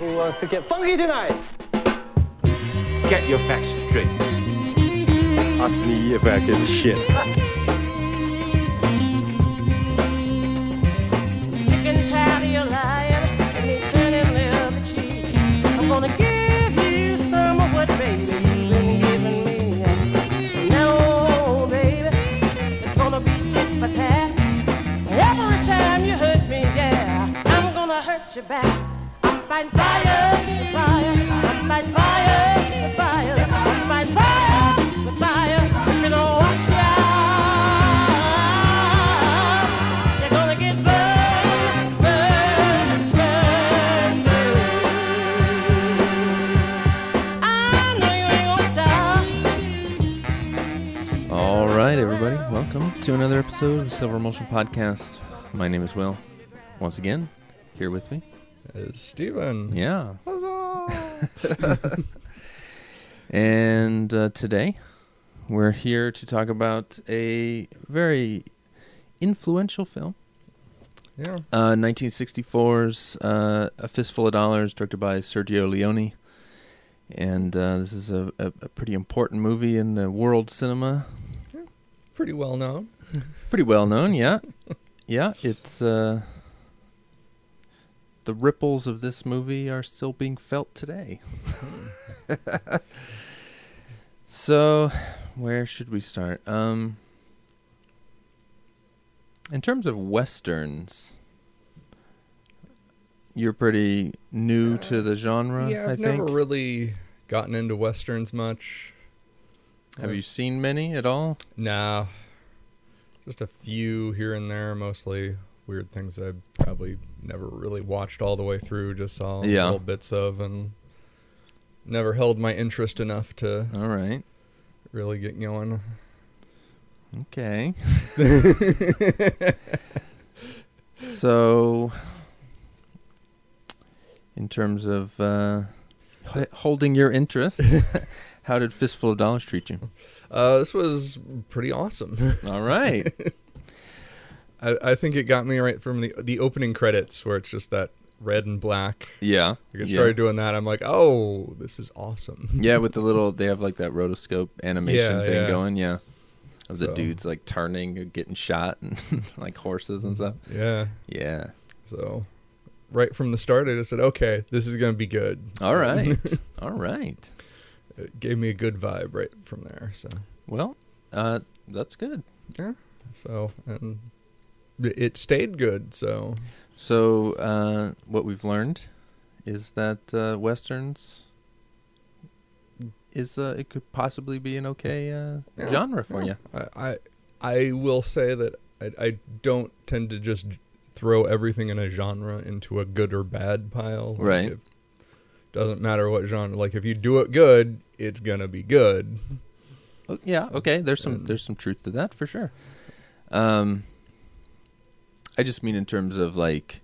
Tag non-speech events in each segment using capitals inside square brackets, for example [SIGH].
Who wants to get funky tonight? Get your facts straight. Ask me if I give a shit. [LAUGHS] Sick and tired of your lying and me turning the cheek. I'm gonna give you some of what, baby, you've been giving me. No, baby, it's gonna be tit for tat. Every time you hurt me, yeah, I'm gonna hurt you back. Fire fire. Fire fire. Fire fire. Watch out. You're gonna get burned, burned, burned, burned. I know you ain't gonna stop. All right, everybody, welcome to another episode of the Silver Emulsion Podcast. My name is Will. Once again, here with me. Is Stephen. Yeah. Huzzah! [LAUGHS] And uh, today, we're here to talk about a very influential film. yeah. Uh, 1964's uh, A Fistful of Dollars, directed by Sergio Leone. And uh, this is a, a, a pretty important movie in the world cinema. Yeah. Pretty well known. [LAUGHS] Pretty well known, yeah. Yeah, it's uh the ripples of this movie are still being felt today. [LAUGHS] so, where should we start? Um in terms of westerns, you're pretty new to the genre, yeah, I I've think. never really gotten into westerns much. Have you seen many at all? Nah. Just a few here and there, mostly weird things I probably never really watched all the way through, just saw Yeah. little bits of and never held my interest enough to All right. really get going. Okay. [LAUGHS] so, in terms of uh, h- holding your interest, [LAUGHS] how did Fistful of Dollars treat you? Uh, this was pretty awesome. All right. [LAUGHS] I, I think it got me right from the the opening credits where it's just that red and black. Yeah. Like I yeah. started doing that, I'm like, oh, this is awesome. Yeah, with the little, they have like that rotoscope animation Yeah, thing yeah. going. Yeah. Of the So- dudes like turning or getting shot and [LAUGHS] like horses and stuff. Yeah. Yeah. So right from the start, I just said, okay, this is gonna be good. All [LAUGHS] right. All right. It gave me a good vibe right from there. So Well, uh, that's good. yeah. So and it- it stayed good. So So, uh, what we've learned is that uh, westerns is uh, it could possibly be an okay uh, Yeah, genre for you. I I, I will say that I, I don't tend to just throw everything in a genre into a good or bad pile. Like, Right. If, doesn't matter what genre. Like if you do it good, it's gonna be good. Oh, yeah, okay. There's some And- there's some truth to that for sure. Um, I just mean in terms of like,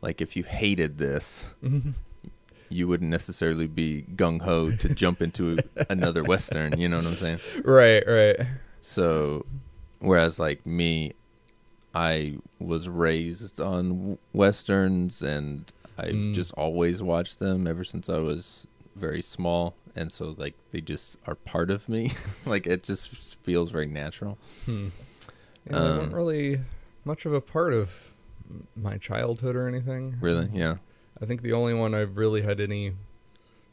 like if you hated this, you wouldn't necessarily be gung ho to jump into [LAUGHS] another western. You know what I'm saying? right. Right. So, whereas like me, I was raised on westerns, and I Mm. just always watched them ever since I was very small, and so like they just are part of me. [LAUGHS] like it just feels very natural. Hmm. They Um, weren't really much of a part of my childhood or anything. Really, yeah. I think the only one I've really had any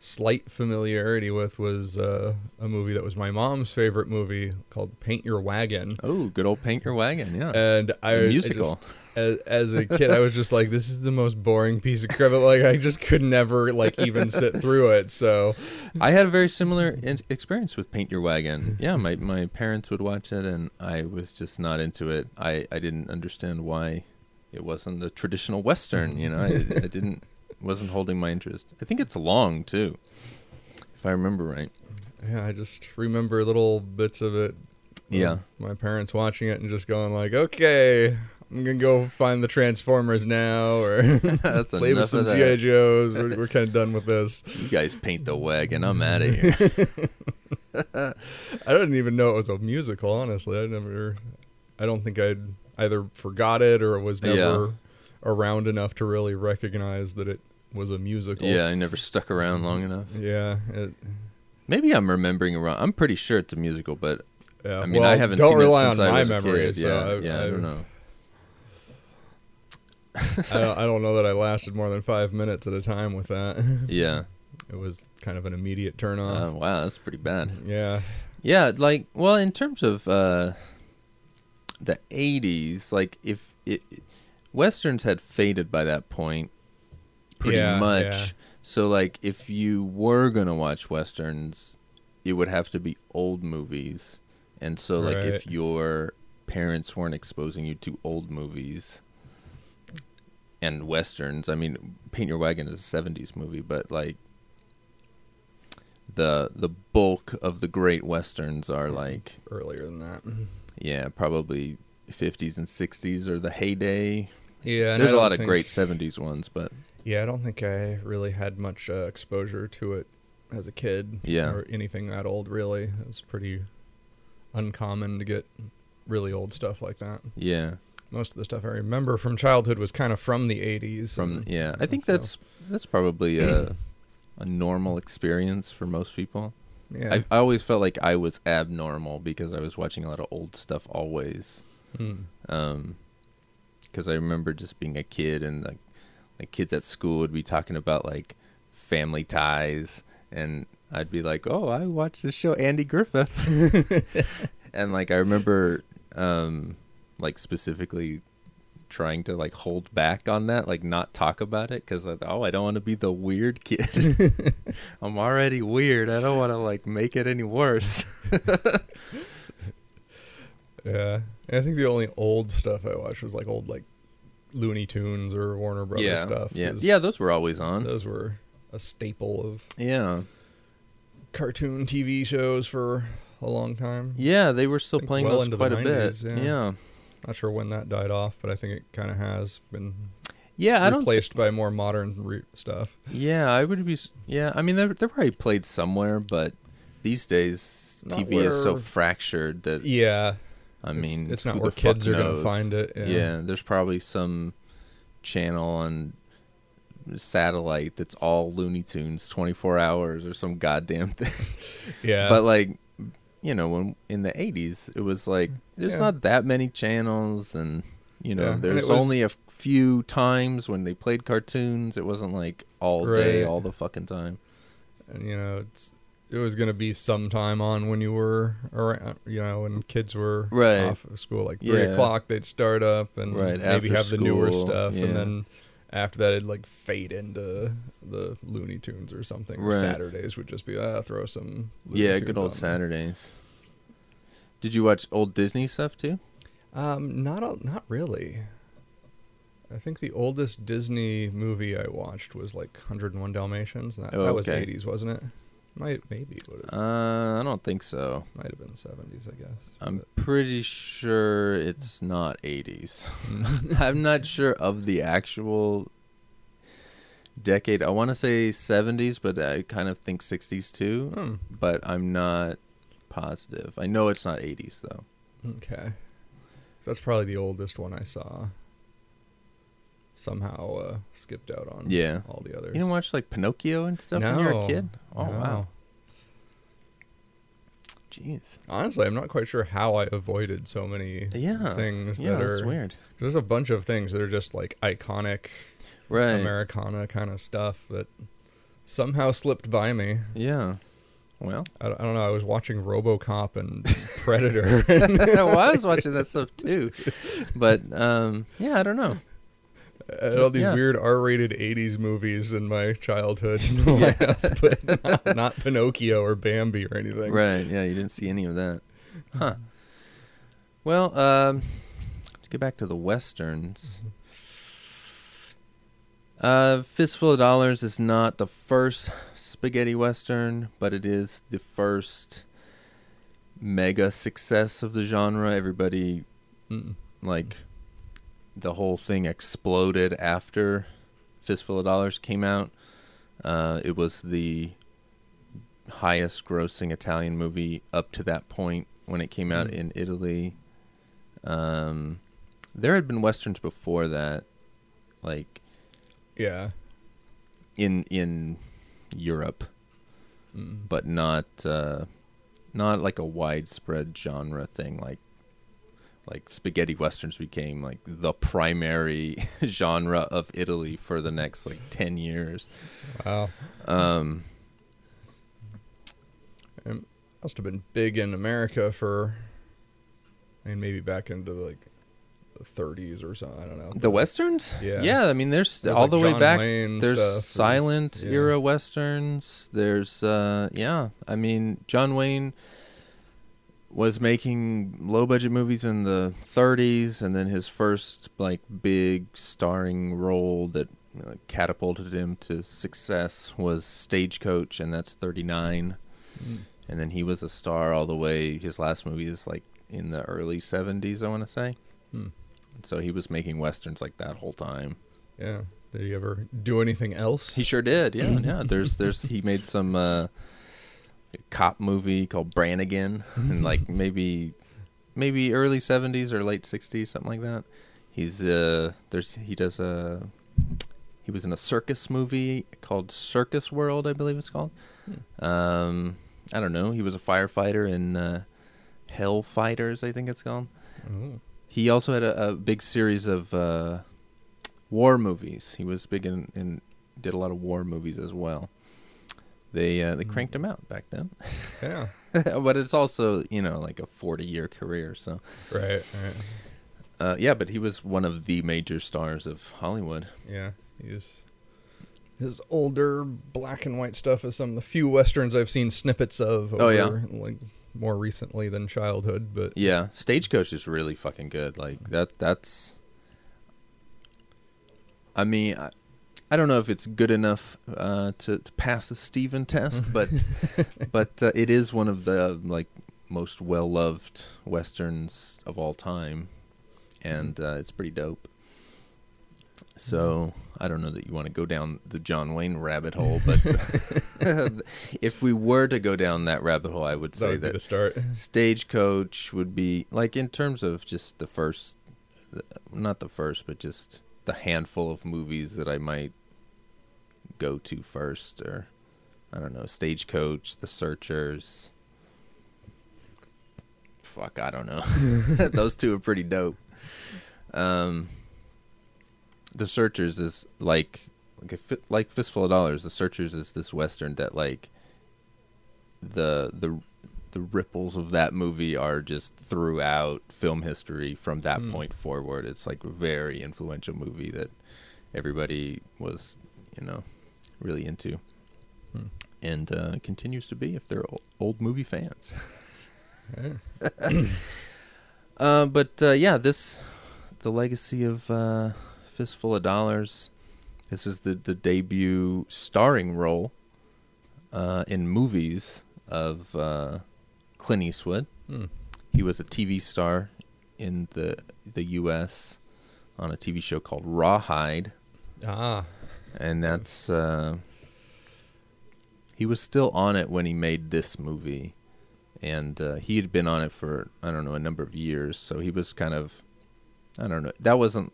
slight familiarity with was uh, a movie that was my mom's favorite movie called Paint Your Wagon. Oh, good old paint your wagon, yeah. And I The I musical. just- as, as a kid, I was just like, "This is the most boring piece of crap." Like, I just could never like even sit through it. So, I had a very similar in- experience with Paint Your Wagon. Yeah, my my parents would watch it, and I was just not into it. I I didn't understand why it wasn't a traditional western. You know, I, I didn't wasn't holding my interest. I think it's long too, if I remember right. yeah, I just remember little bits of it. Yeah. my parents watching it and just going like, "Okay, I'm gonna go find the Transformers now," or [LAUGHS] [LAUGHS] play with some GI. Joes. We're, we're kind of done with this. You guys paint the wagon. I'm out of [LAUGHS] here. I didn't even know it was a musical. Honestly, I never. I don't think I'd either forgot it or was never Yeah. around enough to really recognize that it was a musical. Yeah, I never stuck around long enough. Yeah. It, Maybe I'm remembering it wrong. I'm pretty sure it's a musical, but yeah. I mean, well, I haven't don't seen rely it since on I my was a kid. So yeah, I, yeah, I, don't know. I don't, I don't know that I lasted more than five minutes at a time with that. [LAUGHS] Yeah. It was kind of an immediate turn Uh, off. wow, that's pretty bad. yeah. Yeah, like well, in terms of uh, the '80s, like if it, westerns had faded by that point, pretty Yeah, much. yeah. So, like, if you were gonna watch westerns, it would have to be old movies, and so, like, if your parents weren't exposing you to old movies and westerns, I mean, Paint Your Wagon is a '70s movie, but like the the bulk of the great westerns are mm-hmm. like Earlier than that. yeah probably 50s and 60s are the heyday Yeah. there's a lot of think- great 70s ones but Yeah, I don't think I really had much uh, exposure to it as a kid. Yeah. Or anything that old, really. It was pretty uncommon to get really old stuff like that. yeah Most of the stuff I remember from childhood was kind of from the 80s. from and- yeah i think so- that's that's probably a a normal experience for most people Yeah. I, I always felt like i was abnormal because i was watching a lot of old stuff always Hmm. um because i remember just being a kid and like like kids at school would be talking about like family ties and i'd be like oh i watched this show andy griffith. [LAUGHS] And like i remember um like specifically trying to like hold back on that like not talk about it because I thought, oh i don't want to be the weird kid. [LAUGHS] I'm already weird. I don't want to like make it any worse. [LAUGHS] Yeah. And I think the only old stuff I watched was like old like Looney Tunes or Warner Brothers yeah stuff. yeah yeah those were always on those were a staple of yeah cartoon TV shows for a long time. Yeah, they were still playing well those quite a bit. yeah. Yeah. Not sure when that died off, but I think it kind of has been Yeah, I don't replaced by more modern re- stuff. Yeah, I would be Yeah, I mean they're they're probably played somewhere, but these days Not TV is so fractured that Yeah, I mean it's not where the kids are gonna find it, yeah. there's probably some channel on satellite that's all Looney Tunes 24 hours or some goddamn [LAUGHS] thing. yeah. But like you know, when in the 80s it was like there's Yeah. not that many channels and you know, Yeah, there's was- only a few times when they played cartoons. It wasn't like all day, all the fucking time. and you know, it's it was gonna be some time on when you were around. You know, when kids were Right. off of school, like three Yeah. o'clock, they'd start up and Right, maybe have the newer stuff, yeah. and then after that, it'd like fade into the Looney Tunes or something. Right. Saturdays would just be ah, throw some. Looney yeah, Tunes good old. Saturdays. Did you watch old Disney stuff too? Um, not not really. I think the oldest Disney movie I watched was like 101 Dalmatians. And that, Oh, that was okay. 80s, wasn't it? Might maybe would have, Uh, I don't think so. might have been 70s, I guess. I'm but- pretty sure it's not 80s. Mm. [LAUGHS] I'm not sure of the actual decade. I want to say 70s, but I kind of think 60s too. Hmm. But I'm not positive. I know it's not 80s though. Okay. So that's probably the oldest one I saw. Somehow uh, skipped out on Yeah. all the others. You didn't watch like Pinocchio and stuff when you were a kid? Oh No. wow. Jeez. Honestly, I'm not quite sure how I avoided so many Yeah. things Yeah, that are weird. There's a bunch of things that are just like iconic Right. Americana kind of stuff that somehow slipped by me. Yeah. Well, I, I don't know. I was watching RoboCop and [LAUGHS] Predator. [LAUGHS] well, I was watching that stuff too, but um, yeah, I don't know. All these Yeah. weird R-rated '80s movies in my childhood, [LAUGHS] [LAUGHS] lineup, [LAUGHS] but not, not Pinocchio or Bambi or anything. Right? Yeah, you didn't see any of that, huh? Well, um, to get back to the westerns, uh, Fistful of Dollars is not the first spaghetti western, but it is the first mega success of the genre. Everybody Mm. like the whole thing exploded after Fistful of Dollars came out. Uh, it was the highest grossing Italian movie up to that point when it came out Mm. in Italy. Um, there had been westerns before that, like Yeah. in in Europe, but not uh, not like a widespread genre thing like like spaghetti westerns became like the primary [LAUGHS] genre of Italy for the next like 10 years. Wow. Um It must have been big in America for, I mean, maybe back into like the 30s or something. I don't know. the westerns? Yeah. Yeah, I mean there's, There's, all like, the way back Wayne there's is- silent yeah. era westerns. There's uh yeah, I mean John Wayne was making low budget movies in the 30s and then his first like big starring role that know, catapulted him to success was Stagecoach and that's 39 and then he was a star all the way. His last movie is like in the early 70s I want to say. Hmm. so he was making westerns like that whole time. Yeah. Did he ever do anything else? he sure did. Yeah [LAUGHS] yeah. There's there's he made some uh cop movie called Brannigan and [LAUGHS] like maybe maybe early 70s or late 60s something like that he's uh there's he does a he was in a circus movie called Circus World I believe it's called um I don't know he was a firefighter in uh Hell Fighters I think it's called Oh. he also had a, a big series of uh, war movies. He was big in, in did a lot of war movies as well. They uh, they cranked him out back then, Yeah. [LAUGHS] but it's also you know like a forty year career. So Right. Right. uh, yeah, but he was one of the major stars of Hollywood. Yeah. He's. His older black and white stuff is some of the few westerns I've seen snippets of. Oh, yeah. like more recently than childhood, but Yeah, Stagecoach is really fucking good. Like that. That's. I mean, I, I don't know if it's good enough uh, to, to pass the Stephen test, but [LAUGHS] but uh, it is one of the like most well loved westerns of all time, and uh, it's pretty dope. So I don't know that you want to go down the John Wayne rabbit hole, but [LAUGHS] if we were to go down that rabbit hole, I would that say would that the start. Stagecoach would be like in terms of just the first, not the first, but just the handful of movies that I might go to first, or I don't know, Stagecoach, The Searchers. Fuck, I don't know. [LAUGHS] Those two are pretty dope. Um, The Searchers is like like a like Fistful of Dollars. The Searchers is this western that like the the the ripples of that movie are just throughout film history from that Hmm. point forward. It's like a very influential movie that everybody was, you know, really into, Hmm. and uh, continues to be if they're old movie fans. Yeah. [LAUGHS] Uh, but uh, yeah, this the legacy of uh, Fistful of Dollars. This is the the debut starring role uh, in movies of uh, Clint Eastwood. Hmm. He was a TV star in the the U.S. on a TV show called Rawhide, Ah. And that's uh, he was still on it when he made this movie, and uh, he had been on it for I don't know a number of years. So he was kind of I don't know. That wasn't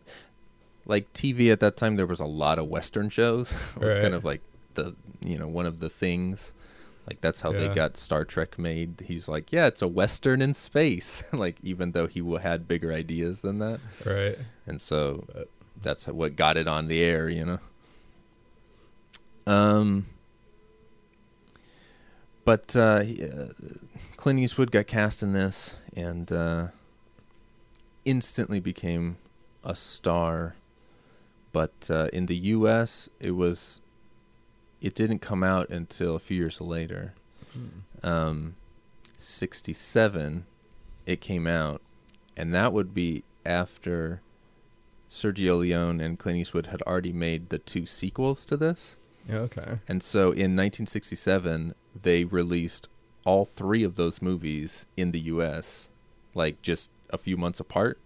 like TV at that time. There was a lot of Western shows. [LAUGHS] it was Right. kind of like the you know one of the things. Like that's how they got Star Trek made. He's like, yeah, it's a Western in space. [LAUGHS] like even though he had bigger ideas than that, Right. and so But- that's what got it on the air. You know. Um. But uh, uh, Clint Eastwood got cast in this and uh, instantly became a star. But uh, in the U.S., it was it didn't come out until a few years later. Um, Sixty-seven, it came out, and that would be after Sergio Leone and Clint Eastwood had already made the two sequels to this. Yeah. Okay. And so in 1967, they released all three of those movies in the U.S. like just a few months apart,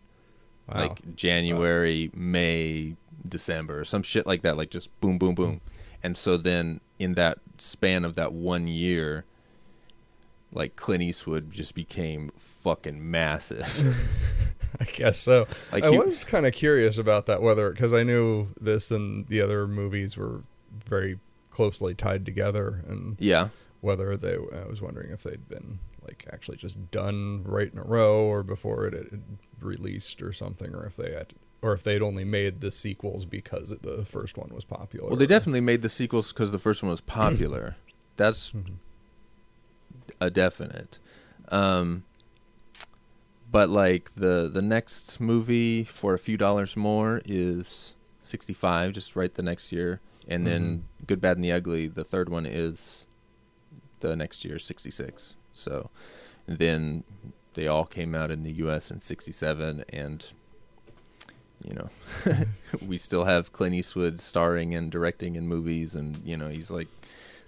Wow. like January, May, December, some shit like that. Like just boom, boom, boom. And so then in that span of that one year, like Clint Eastwood just became fucking massive. [LAUGHS] I guess so. Like I he- was kind of curious about that, whether because I knew this and the other movies were very closely tied together, and Yeah. whether they I was wondering if they'd been like actually just done right in a row or before it had released or something, or if they had. Or if they'd only made the sequels because the first one was popular. Well, they definitely made the sequels because the first one was [CLEARS THROAT] popular. That's Mhm. a definite. Um, but like the the next movie for a few dollars more is sixty five, just right the next year, and then Good, Bad, and the Ugly. The third one is the next year, sixty six. So, and then they all came out in the U.S. in sixty seven, and you know, [LAUGHS] we still have Clint Eastwood starring and directing in movies, and you know he's like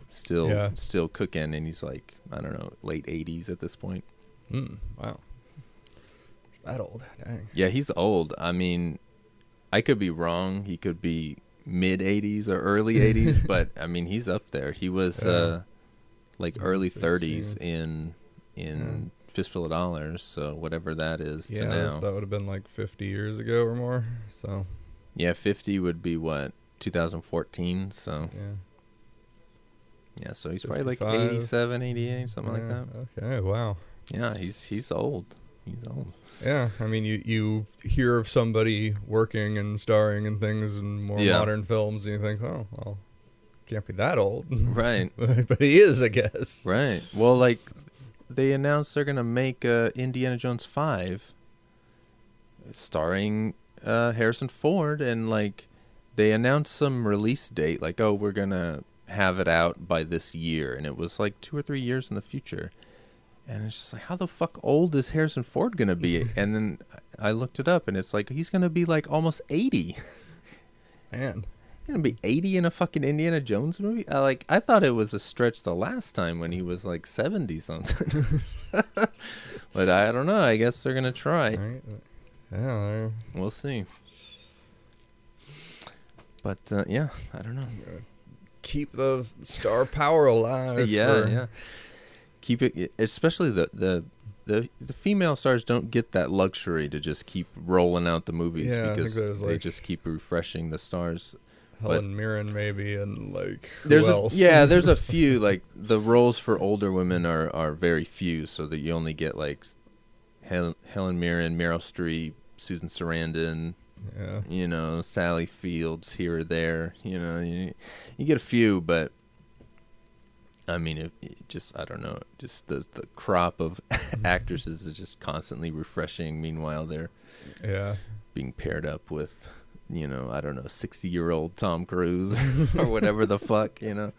still Yeah. still cooking, and he's like I don't know late eighties at this point. Hmm, wow. It's that old. Dang. Yeah, he's old. I mean, I could be wrong. He could be mid '80s or early '80s, [LAUGHS] but I mean, he's up there. He was Yeah. uh, like early 60s. 30s in in Fistful of Dollars, so whatever that is to Yeah, now. that would have been like 50 years ago or more. So, Yeah, 50 would be what 2014. So yeah. yeah, so he's probably like 87, 88, something like that. Okay, wow. Yeah, he's he's old. He's old. Yeah, I mean, you you hear of somebody working and starring in things in more Yeah. modern films, and you think, oh, well, can't be that old, [LAUGHS] Right. but he is, I guess. Right. Well, like they announced they're gonna make uh, Indiana Jones five, starring uh, Harrison Ford, and like they announced some release date, like oh we're gonna have it out by this year, and it was like two or three years in the future, and it's just like how the fuck old is Harrison Ford gonna be? [LAUGHS] and then I looked it up, and it's like he's gonna be like almost eighty. Man, He's gonna be 80 in a fucking Indiana Jones movie? I, like, I thought it was a stretch the last time when he was like 70 something. [LAUGHS] but I don't know. I guess they're gonna try. right? Yeah, We'll see. But uh, yeah, I don't know. keep the star power alive. [LAUGHS] yeah, for- yeah. Keep it, especially the the. The, the female stars don't get that luxury to just keep rolling out the movies Yeah, because they like- just keep refreshing the stars. Helen Mirren maybe, and like There's else? a yeah, there's a [LAUGHS] few like the roles for older women are are very few, so that you only get like Helen, Helen Mirren, Meryl Streep, Susan Sarandon, yeah. you know, Sally Fields here or there. You know, you, you get a few, but I mean, if it just I don't know, just the the crop of [LAUGHS] actresses is just constantly refreshing. Meanwhile, they're Yeah. being paired up with, you know, I don't know, sixty year old Tom Cruise [LAUGHS] or whatever the fuck, you know.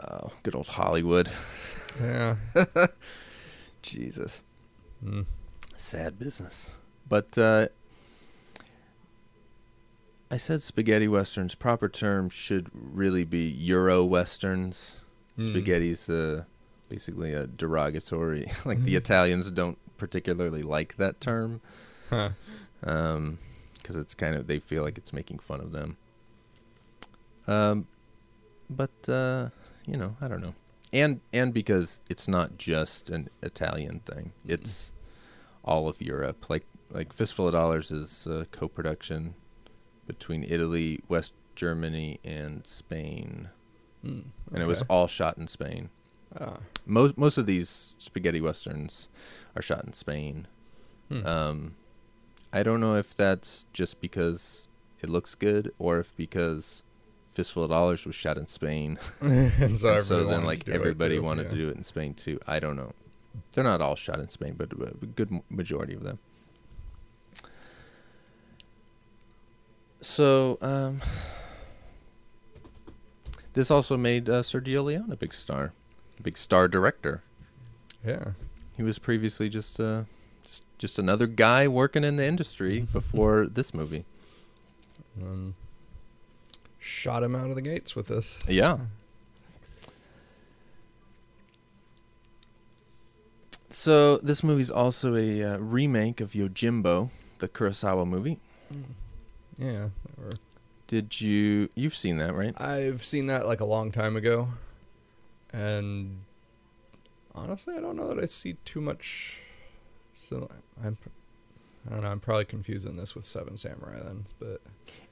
Oh, good old Hollywood. Yeah. [LAUGHS] Jesus. Mm. Sad business. But uh I said spaghetti westerns. Proper term should really be Euro westerns. Mm. Spaghetti's uh, basically a derogatory. [LAUGHS] like the [LAUGHS] Italians don't particularly like that term. Huh. um, because it's kind of they feel like it's making fun of them. Um, but uh, you know, I don't know, and and because it's not just an Italian thing; it's all of Europe. Like like Fistful of Dollars is a co-production between Italy, West Germany, and Spain, Mm. and it was all shot in Spain. Ah. Most most of these spaghetti westerns are shot in Spain. Hmm. Um, I don't know if that's just because it looks good, or if because Fistful of Dollars was shot in Spain, [LAUGHS] and so, and so then like to do it, everybody wanted yeah. to do it in Spain too. I don't know. They're not all shot in Spain, but a good majority of them. So, um, this also made uh, Sergio Leone a big star, a big star director. Yeah. He was previously just uh, just just another guy working in the industry [LAUGHS] before this movie. Um, shot him out of the gates with this. Yeah. So this movie's also a uh, remake of Yojimbo, the Kurosawa movie. Yeah. Or, Did you you've seen that, right? I've seen that like a long time ago, and honestly, I don't know that I see too much. So I'm, I don't know. I'm probably confusing this with Seven Samurai then, but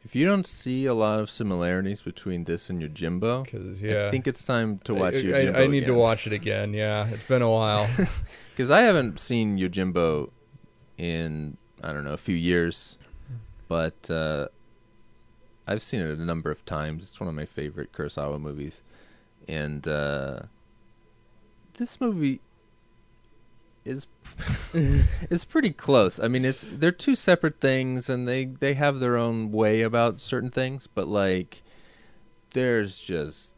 If you don't see a lot of similarities between this and Yojimbo, because yeah, I think it's time to watch I, Yojimbo. I, I need to watch it again. Yeah, it's been a while. [LAUGHS] because I haven't seen Yojimbo in I don't know a few years, but uh, I've seen it a number of times. It's one of my favorite Kurosawa movies, and uh, this movie is [LAUGHS] is pretty close. I mean, it's they're two separate things, and they they have their own way about certain things, but like there's just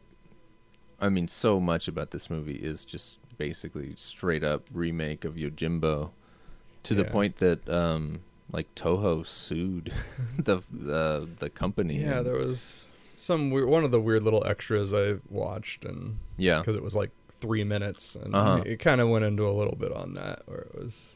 I mean, so much about this movie is just basically straight up remake of Yojimbo, to the point that um, like Toho sued [LAUGHS] the the the company. yeah, and- there was some weird, one of the weird little extras I watched, and yeah, because it was like three minutes, and Uh-huh. it kind of went into a little bit on that, where it was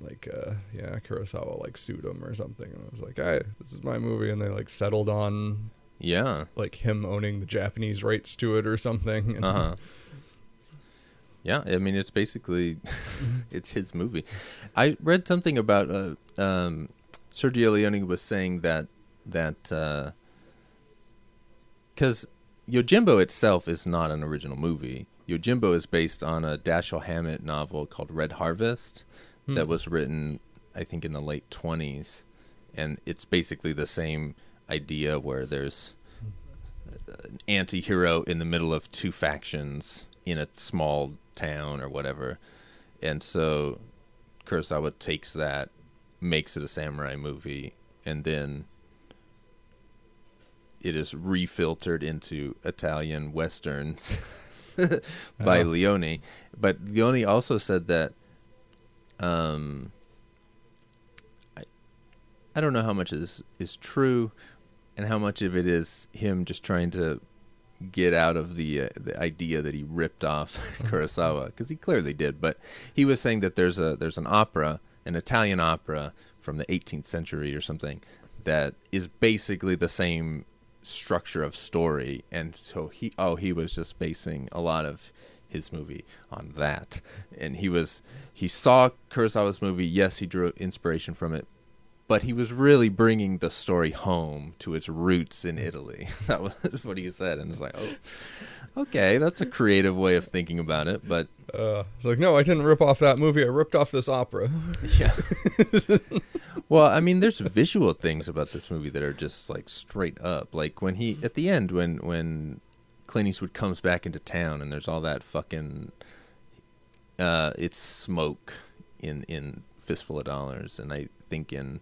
like, uh, yeah, Kurosawa like sued him or something, and it was like, "Hey, this is my movie," and they like settled on yeah, like him owning the Japanese rights to it or something. and- [LAUGHS] uh huh. Yeah, I mean it's basically [LAUGHS] it's his movie. I read something about uh, um, Sergio Leone was saying that that because Yojimbo itself is not an original movie. Yojimbo is based on a Dashiell Hammett novel called Red Harvest that Hmm. was written, I think, in the late twenties, and it's basically the same idea where there's an anti-hero in the middle of two factions in a small town or whatever. And so Kurosawa takes that, makes it a samurai movie, and then it is refiltered into Italian westerns [LAUGHS] by Oh. Leone. But Leone also said that um I I don't know how much is is true and how much of it is him just trying to get out of the uh, the idea that he ripped off [LAUGHS] Kurosawa because he clearly did. But he was saying that there's a there's an opera, an Italian opera from the 18th century or something that is basically the same structure of story, and so he oh he was just basing a lot of his movie on that, and he was he saw Kurosawa's movie. Yes, he drew inspiration from it, but he was really bringing the story home to its roots in Italy. [LAUGHS] That was [LAUGHS] what he said, and it's like, oh, okay, that's a creative way of thinking about it. But Uh, it's like, no, I didn't rip off that movie. I ripped off this opera. [LAUGHS] yeah, well, I mean, there's visual things about this movie that are just like straight up. Like when he at the end, when when Clint Eastwood comes back into town, and there's all that fucking, uh, it's smoke in in Fistful of Dollars, and I think in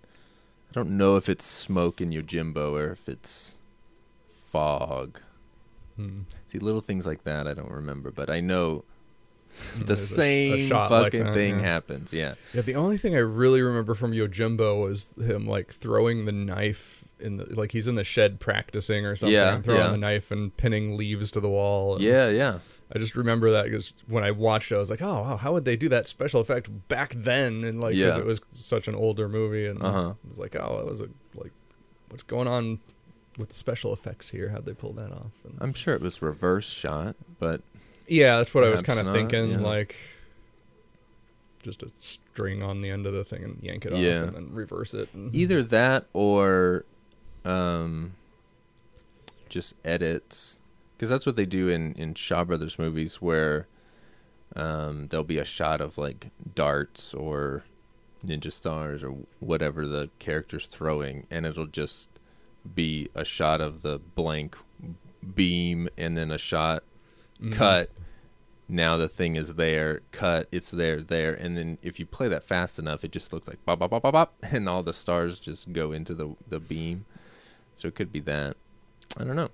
I don't know if it's smoke in Yojimbo or if it's fog. Hmm. See, little things like that I don't remember, but I know [LAUGHS] the There's a- a same like fucking that, thing yeah. happens. Yeah. Yeah, the only thing I really remember from Yojimbo was him like throwing the knife in the like he's in the shed practicing or something, Yeah, and throwing yeah. the knife and pinning leaves to the wall. and Yeah, yeah. I just remember that because when I watched it, I was like, oh, wow, how would they do that special effect back then? And like, 'cause Yeah. it was such an older movie, and Uh-huh. it was like, oh, that was a like, what's going on with the special effects here? How'd they pull that off? And, I'm sure it was reverse shot, but yeah, that's what I was kind of thinking, yeah. like. Just a string on the end of the thing and yank it Yeah. off and then reverse it. And, either that or um just edits because that's what they do in in Shaw Brothers movies where um there'll be a shot of like darts or ninja stars or whatever the character's throwing and it'll just be a shot of the blank beam and then a shot Mhm. cut. Now the thing is there cut it's there there and then if you play that fast enough it just looks like bop bop bop bop bop [LAUGHS] and all the stars just go into the the beam. So it could be that. I don't know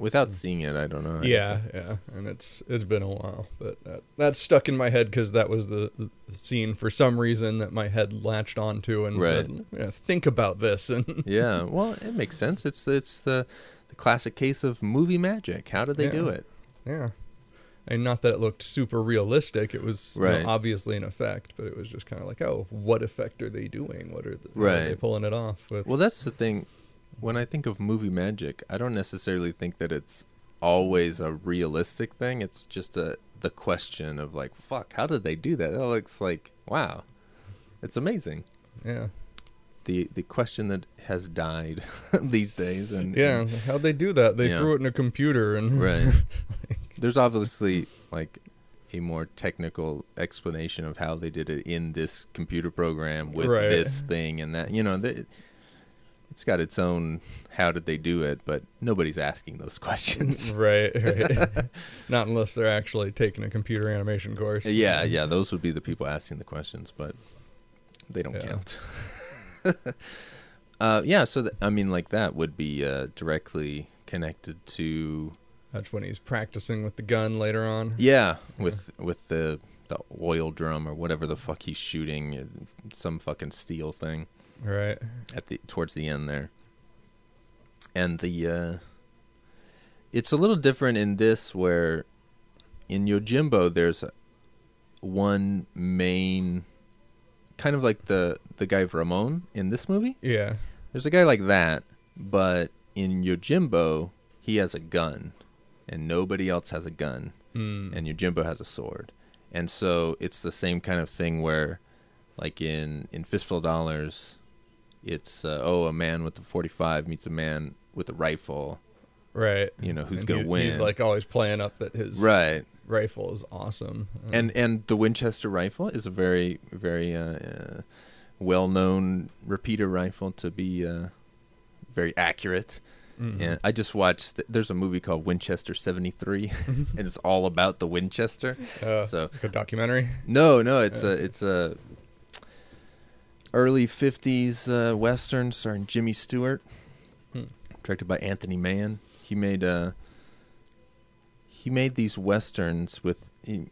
without hmm. seeing it i don't know Yeah, to- yeah, and it's it's been a while, but that that stuck in my head because that was the, the scene for some reason that my head latched onto and said, yeah, "Think about this." [LAUGHS] And yeah well it makes sense it's it's the the classic case of movie magic how did they do it yeah, and not that it looked super realistic. It was you know, obviously an effect, but it was just kind of like, oh, what effect are they doing? What are, the, how are they pulling it off with? Well, that's the thing. When I think of movie magic, I don't necessarily think that it's always a realistic thing. It's just a the question of like, fuck, how did they do that? That looks like wow. It's amazing. Yeah. The the question that has died [LAUGHS] these days and Yeah. How'd they do that? They Yeah. threw it in a computer and [LAUGHS] Right. There's obviously like a more technical explanation of how they did it in this computer program with Right. this thing and that. You know, th- it's got its own how did they do it, but nobody's asking those [LAUGHS] questions. [LAUGHS] right, right. [LAUGHS] Not unless they're actually taking a computer animation course. yeah, yeah, those would be the people asking the questions, but they don't Yeah. count. uh, yeah, so th- I mean, like that would be uh, directly connected to That's when he's practicing with the gun later on. Yeah, with with the the oil drum or whatever the fuck he's shooting, uh, some fucking steel thing Right. at the towards the end there. And the uh it's a little different in this where in Yojimbo there's one main kind of like the the guy Ramon in this movie. Yeah. There's a guy like that, but in Yojimbo he has a gun and nobody else has a gun Mm. and Yojimbo has a sword. And so it's the same kind of thing where, like in in Fistful of Dollars, it's uh, oh a man with a 45 meets a man with a rifle. right. You know who's And gonna he- win? He's like always playing up that his right. rifle is awesome. And and the Winchester rifle is a very very uh, uh, well known repeater rifle to be uh, very accurate. mhm. And I just watched. There's a movie called Winchester '73, [LAUGHS] [LAUGHS] and it's all about the Winchester. Uh, so like a documentary. No, no, it's Yeah. a it's a early '50s uh, western starring Jimmy Stewart, Hmm. directed by Anthony Mann. He made uh he made these westerns with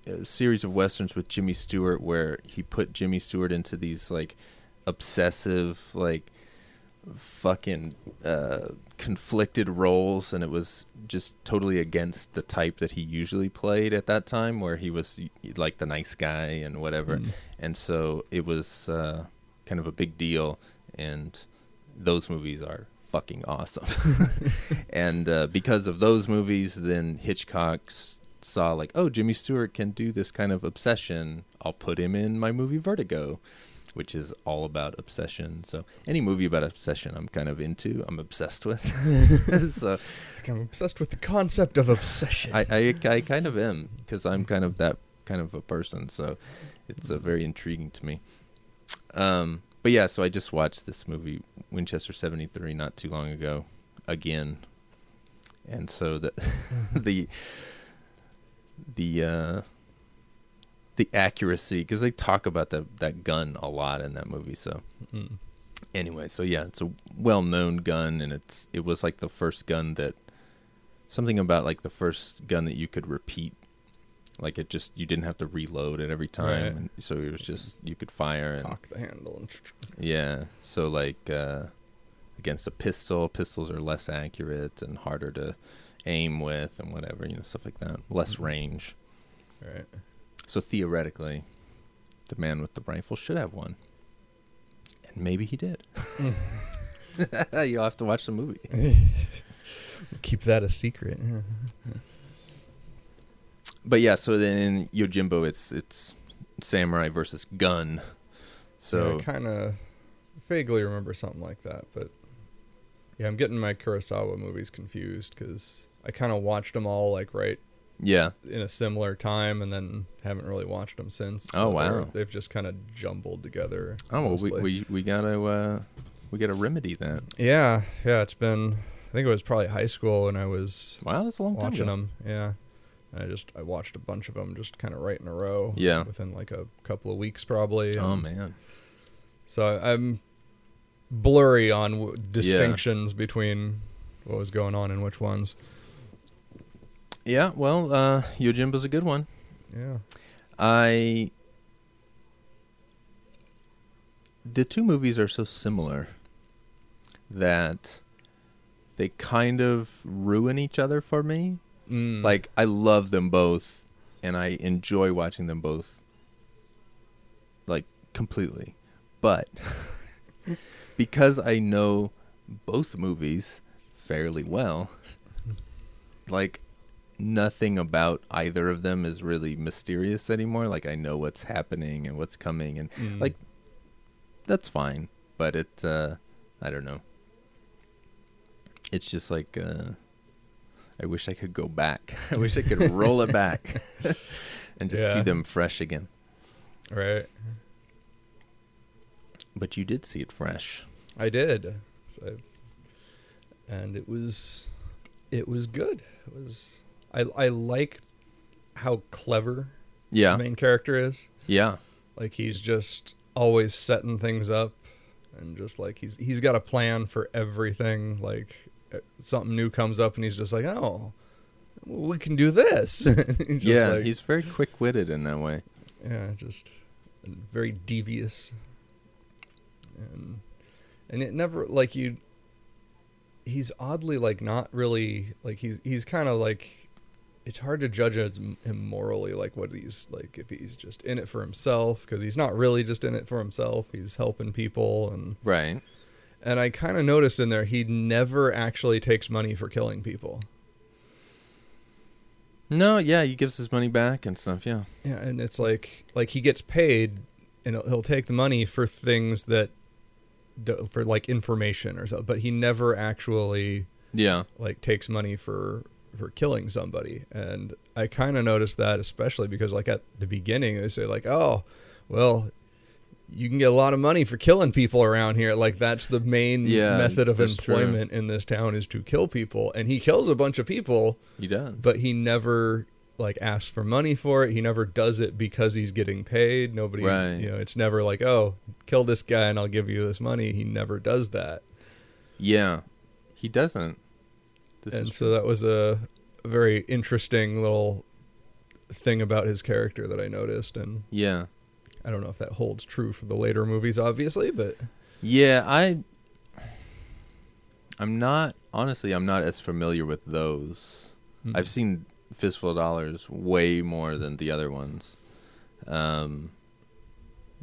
a series of westerns with Jimmy Stewart, where he put Jimmy Stewart into these like obsessive, like fucking uh, conflicted roles, and it was just totally against the type that he usually played at that time, where he was like the nice guy and whatever. Mm. And so it was uh, kind of a big deal, and those movies are fucking awesome. [LAUGHS] [LAUGHS] and uh, because of those movies, then Hitchcock saw like, oh, Jimmy Stewart can do this kind of obsession. I'll put him in my movie Vertigo, which is all about obsession. So any movie about obsession, I'm kind of into. I'm obsessed with. [LAUGHS] so I'm obsessed with the concept of obsession. I, I, I kind of am because I'm kind of that kind of a person. So it's uh, very intriguing to me. Um, but yeah, so I just watched this movie Winchester '73 not too long ago, again, and so the [LAUGHS] the the uh, the accuracy because they talk about that that gun a lot in that movie. So Mm. anyway, so yeah, it's a well-known gun, and it's it was like the first gun that something about like the first gun that you could repeat, like it just you didn't have to reload it every time, Right. so it was just you could fire and Cock the handle. And [LAUGHS] yeah, so like uh, against a pistol, pistols are less accurate and harder to aim with, and whatever you know stuff like that, less Mhm. range. right. So theoretically, the man with the rifle should have one. And maybe he did. [LAUGHS] [LAUGHS] You'll have to watch the movie. Keep that a secret. Yeah. But yeah, so then in Yojimbo it's it's samurai versus gun. So I kind of vaguely remember something like that, but yeah, I'm getting my Kurosawa movies confused because I kind of watched them all like right yeah. in a similar time, and then haven't really watched them since. Oh, they're- wow. they've just kind of jumbled together. Oh well we, we we gotta uh we gotta remedy that. yeah, yeah, it's been. I think it was probably high school when I was Wow, that's a long time watching ago. them. Yeah. I just I watched a bunch of them just kind of right in a row. Yeah. Within like a couple of weeks probably. Oh and man. So I'm blurry on w- distinctions between what was going on and which ones. Yeah, well, uh Yojimbo's a good one. Yeah. I the two movies are so similar that they kind of ruin each other for me. Mm. Like I love them both and I enjoy watching them both like completely. But [LAUGHS] because I know both movies fairly well, [LAUGHS] like nothing about either of them is really mysterious anymore. Like I know what's happening and what's coming and Mm. like that's fine, but it uh, I don't know. It's just like uh, I wish I could go back. [LAUGHS] I wish I could roll it back [LAUGHS] and just see them fresh again. Right. But you did see it fresh. I did. So and it was it was good. It was I I like how clever Yeah, the main character is. yeah, Like he's just always setting things up and just like he's he's got a plan for everything. Like something new comes up and he's just like, "Oh, we can do this." [LAUGHS] Just yeah. like- he's very quick-witted in that way. yeah, just very devious, and and it never like you. He's oddly like not really like he's he's kind of like. It's hard to judge him morally, like what he's like if he's just in it for himself because he's not really just in it for himself. He's helping people and Right. And I kind of noticed in there he never actually takes money for killing people. No, yeah, he gives his money back and stuff. Yeah. Yeah, and it's like like he gets paid, and he'll, he'll take the money for things that for like information or so, but he never actually Yeah. like takes money for for killing somebody. And I kind of noticed that especially because like at the beginning they say like, oh, well. You can get a lot of money for killing people around here. Like that's the main Yeah, method of that's true. employment in this town is to kill people, and he kills a bunch of people He does. but he never like asks for money for it. He never does it because he's getting paid. Nobody, Right. you know, it's never like, oh, kill this guy and I'll give you this money. He never does that, yeah, he doesn't. This and so that was a, a very interesting little thing about his character that I noticed. And yeah. I don't know if that holds true for the later movies, obviously, but Yeah, I I'm not honestly I'm not as familiar with those. Hmm. I've seen Fistful of Dollars way more than the other ones. Um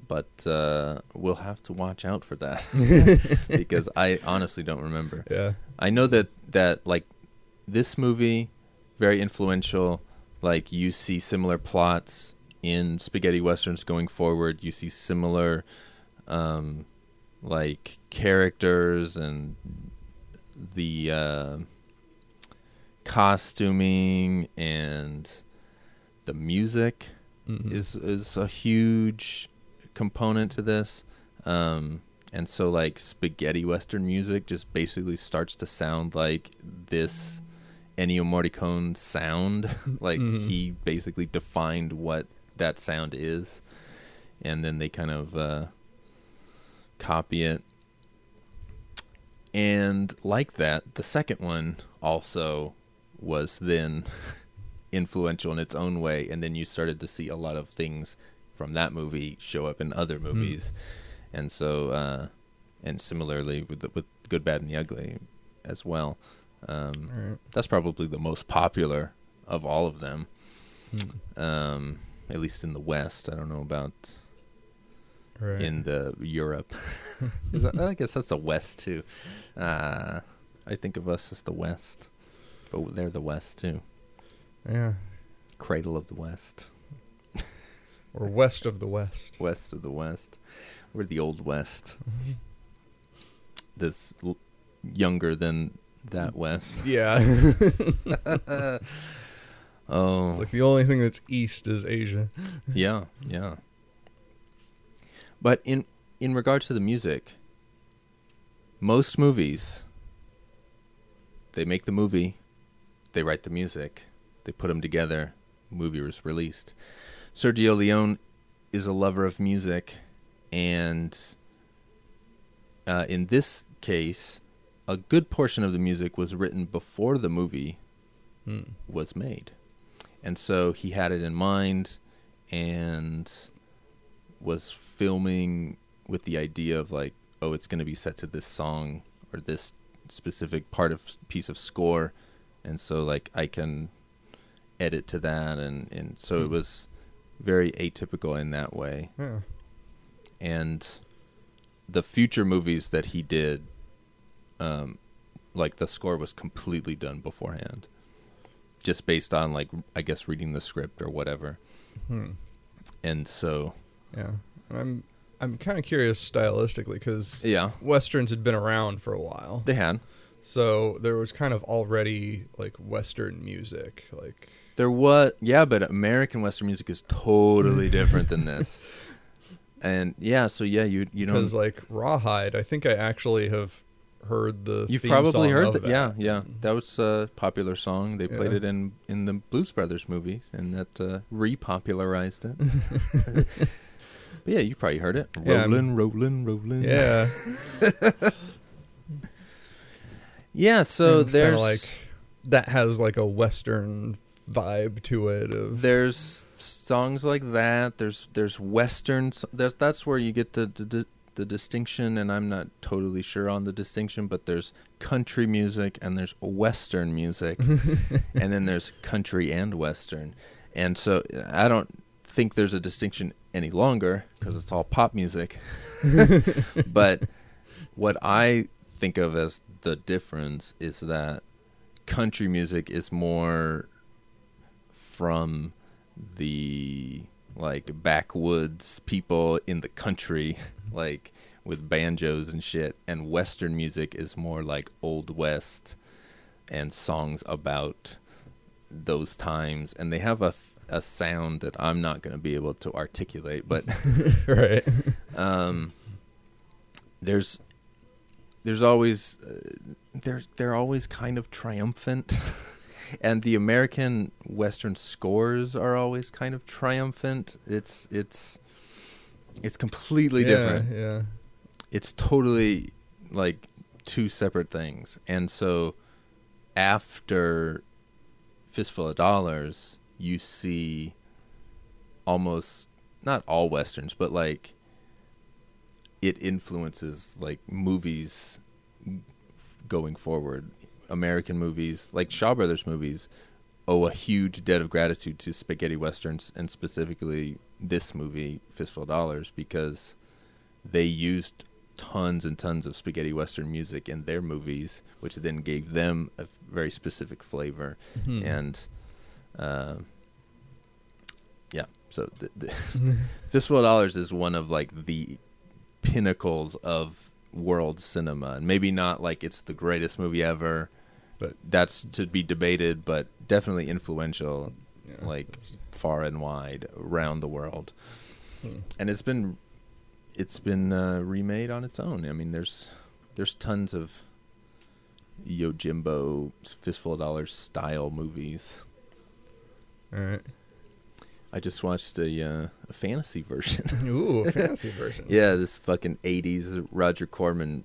but uh, we'll have to watch out for that [LAUGHS] because I honestly don't remember. yeah, I know that that like this movie very influential. Like you see similar plots in spaghetti westerns going forward. You see similar um, like characters and the uh, costuming and the music Mhm. is is a huge component to this. Um, and so like spaghetti western music just basically starts to sound like this Ennio Morricone sound. [LAUGHS] like Mhm. he basically defined what that sound is, and then they kind of uh, copy it. And like that, the second one also was then [LAUGHS] influential in its own way, and then you started to see a lot of things from that movie show up in other movies, and so uh, and similarly with the, with Good, Bad, and the Ugly as well. Um, right. that's probably the most popular of all of them, Hmm. um, at least in the West. I don't know about Right. in the Europe. [LAUGHS] I guess that's the West too. Uh, I think of us as the West, but they're the West too. yeah, Cradle of the West, [LAUGHS] or west of the west. West of the West. We're the Old West. That's l- younger than that West. Yeah, [LAUGHS] Oh, it's like the only thing that's east is Asia. [LAUGHS] yeah, yeah. But in in regards to the music, most movies they make the movie, they write the music, they put them together, movie was released. Sergio Leone is a lover of music and uh, in this case, a good portion of the music was written before the movie Hmm. was made. And so he had it in mind and was filming with the idea of like, oh, it's going to be set to this song or this specific part of piece of score. And so like I can edit to that and and so it Hmm. was very atypical in that way. Yeah. And the future movies that he did um like the score was completely done beforehand just based on like I guess reading the script or whatever. Hmm. And so Yeah, I'm I'm kind of curious stylistically because Yeah, westerns had been around for a while, they had. so there was kind of already like western music, like There was, yeah, but American Western music is totally different than this. [LAUGHS] And yeah, so yeah, you you know, because like Rawhide. I think I actually have heard the. you've probably heard that. Yeah, yeah, that was a popular song. They played Yeah. it in in the Blues Brothers movie, and that uh, repopularized it. [LAUGHS] but yeah, you probably heard it. Yeah, I'm- Rolling, rolling, rolling. Yeah, [LAUGHS] yeah. So It's there's like that has like a western vibe to it. Of there's songs like that. There's there's westerns. There's that's where you get the, the the distinction, and I'm not totally sure on the distinction, but there's country music and there's western music, [LAUGHS] and then there's country and western, and so I don't think there's a distinction any longer because it's all pop music. [LAUGHS] but what I think of as the difference is that country music is more from the like backwoods people in the country like with banjos and shit and western music is more like old west and songs about those times. And they have a a sound that I'm not going to be able to articulate but [LAUGHS] right. [LAUGHS] um, there's there's always uh, they're they're always kind of triumphant. [LAUGHS] And the American western scores are always kind of triumphant. It's it's it's completely yeah, different. Yeah. it's totally like two separate things. And so after fistful of dollars you see almost not all westerns but like it influences like movies going forward. American movies like shaw brothers movies owe a huge debt of gratitude to spaghetti westerns and specifically this movie fistful of dollars because they used tons and tons of spaghetti western music in their movies which then gave them a very specific flavor Hmm. and uh, yeah so the [LAUGHS] fistful of dollars is one of like the pinnacles of world cinema and maybe not like it's the greatest movie ever But- that's to be debated but definitely influential Yeah. like far and wide around the world Hmm. and it's been it's been uh, remade on its own i mean there's there's tons of yojimbo fistful of dollars style movies All right. i just watched a, uh, a fantasy version Ooh, a [LAUGHS] fantasy version. yeah this fucking 80s roger corman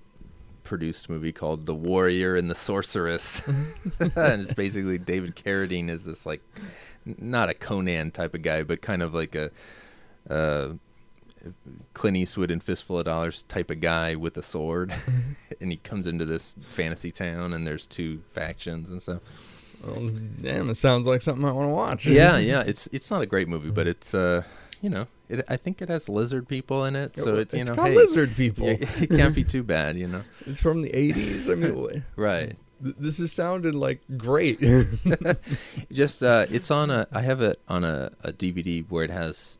produced movie called the warrior and the sorceress [LAUGHS] and it's basically david carradine is this like not a conan type of guy but kind of like a uh Clint Eastwood and Fistful of Dollars type of guy with a sword, [LAUGHS] and he comes into this fantasy town, and there's two factions and stuff. Well, damn, it sounds like something I want to watch. Yeah, yeah, it's it's not a great movie, but it's uh, you know, it, I think it has lizard people in it, so it you it's know, hey, lizard people. it can't be too bad, you know. [LAUGHS] It's from the '80s. I mean, [LAUGHS] Right. th- this has sounded like great. [LAUGHS] Just uh, it's on a. I have it on a, a DVD where it has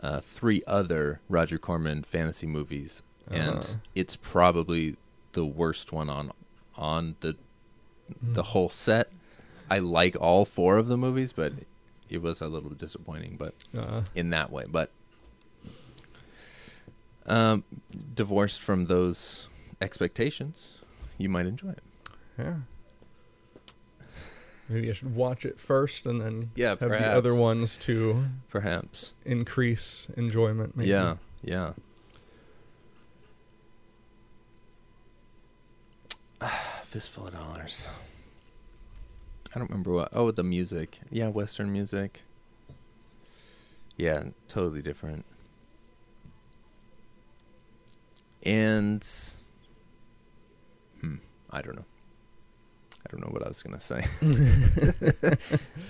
uh, three other Roger Corman fantasy movies, and Uh-huh. it's probably the worst one on on the the whole set. I like all four of the movies, but it was a little disappointing. But uh, in that way, but um, divorced from those expectations, you might enjoy it. yeah. Maybe I should watch it first and then Yeah, have the other ones to Perhaps. increase enjoyment. Maybe. Yeah, yeah. [SIGHS] Fistful of dollars. I don't remember what. Oh, the music. Yeah, Western music. Yeah, totally different. And, hmm, I don't know. I don't know what I was gonna say. [LAUGHS] [LAUGHS]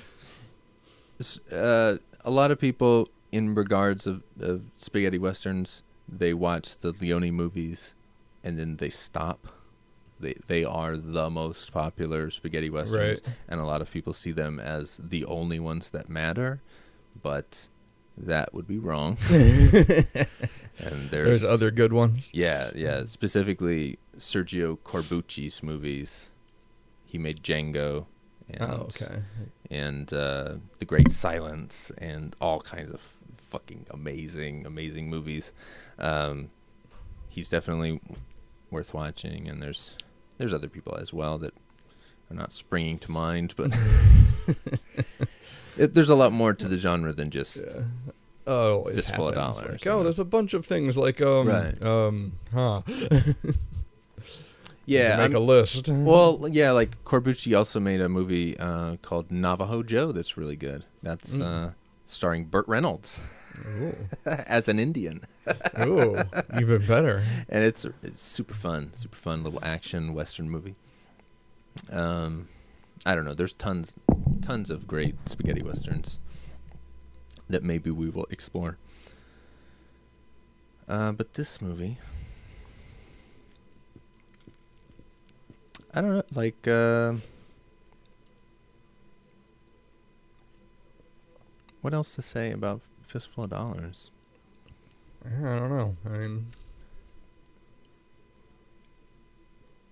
Uh, a lot of people, in regards of, of spaghetti westerns, they watch the Leone movies, and then they stop. They they are the most popular spaghetti westerns, Right. and a lot of people see them as the only ones that matter, but that would be wrong. [LAUGHS] [LAUGHS] and there's, There's other good ones. Yeah, yeah. Specifically, Sergio Corbucci's movies. He made Django. And, Oh, okay. And uh, The Great Silence, and all kinds of fucking amazing, amazing movies. Um, he's definitely worth watching, and there's there's other people as well that are not springing to mind, but [LAUGHS] it, there's a lot more to the genre than just Yeah. Oh, it Fistful of dollars, Like, oh, there's a bunch of things like um Right. um huh. [LAUGHS] yeah. Make I'm- a list. Well, yeah, like Corbucci also made a movie uh, called Navajo Joe that's really good. That's uh, starring Burt Reynolds. [LAUGHS] [LAUGHS] as an Indian, [LAUGHS] Ooh, even better. and it's it's super fun, super fun little action western movie. Um, I don't know. There's tons, tons of great spaghetti westerns that maybe we will explore. Uh, but this movie, I don't know, like. Uh, what else to say about Fistful of Dollars? I don't know. I mean,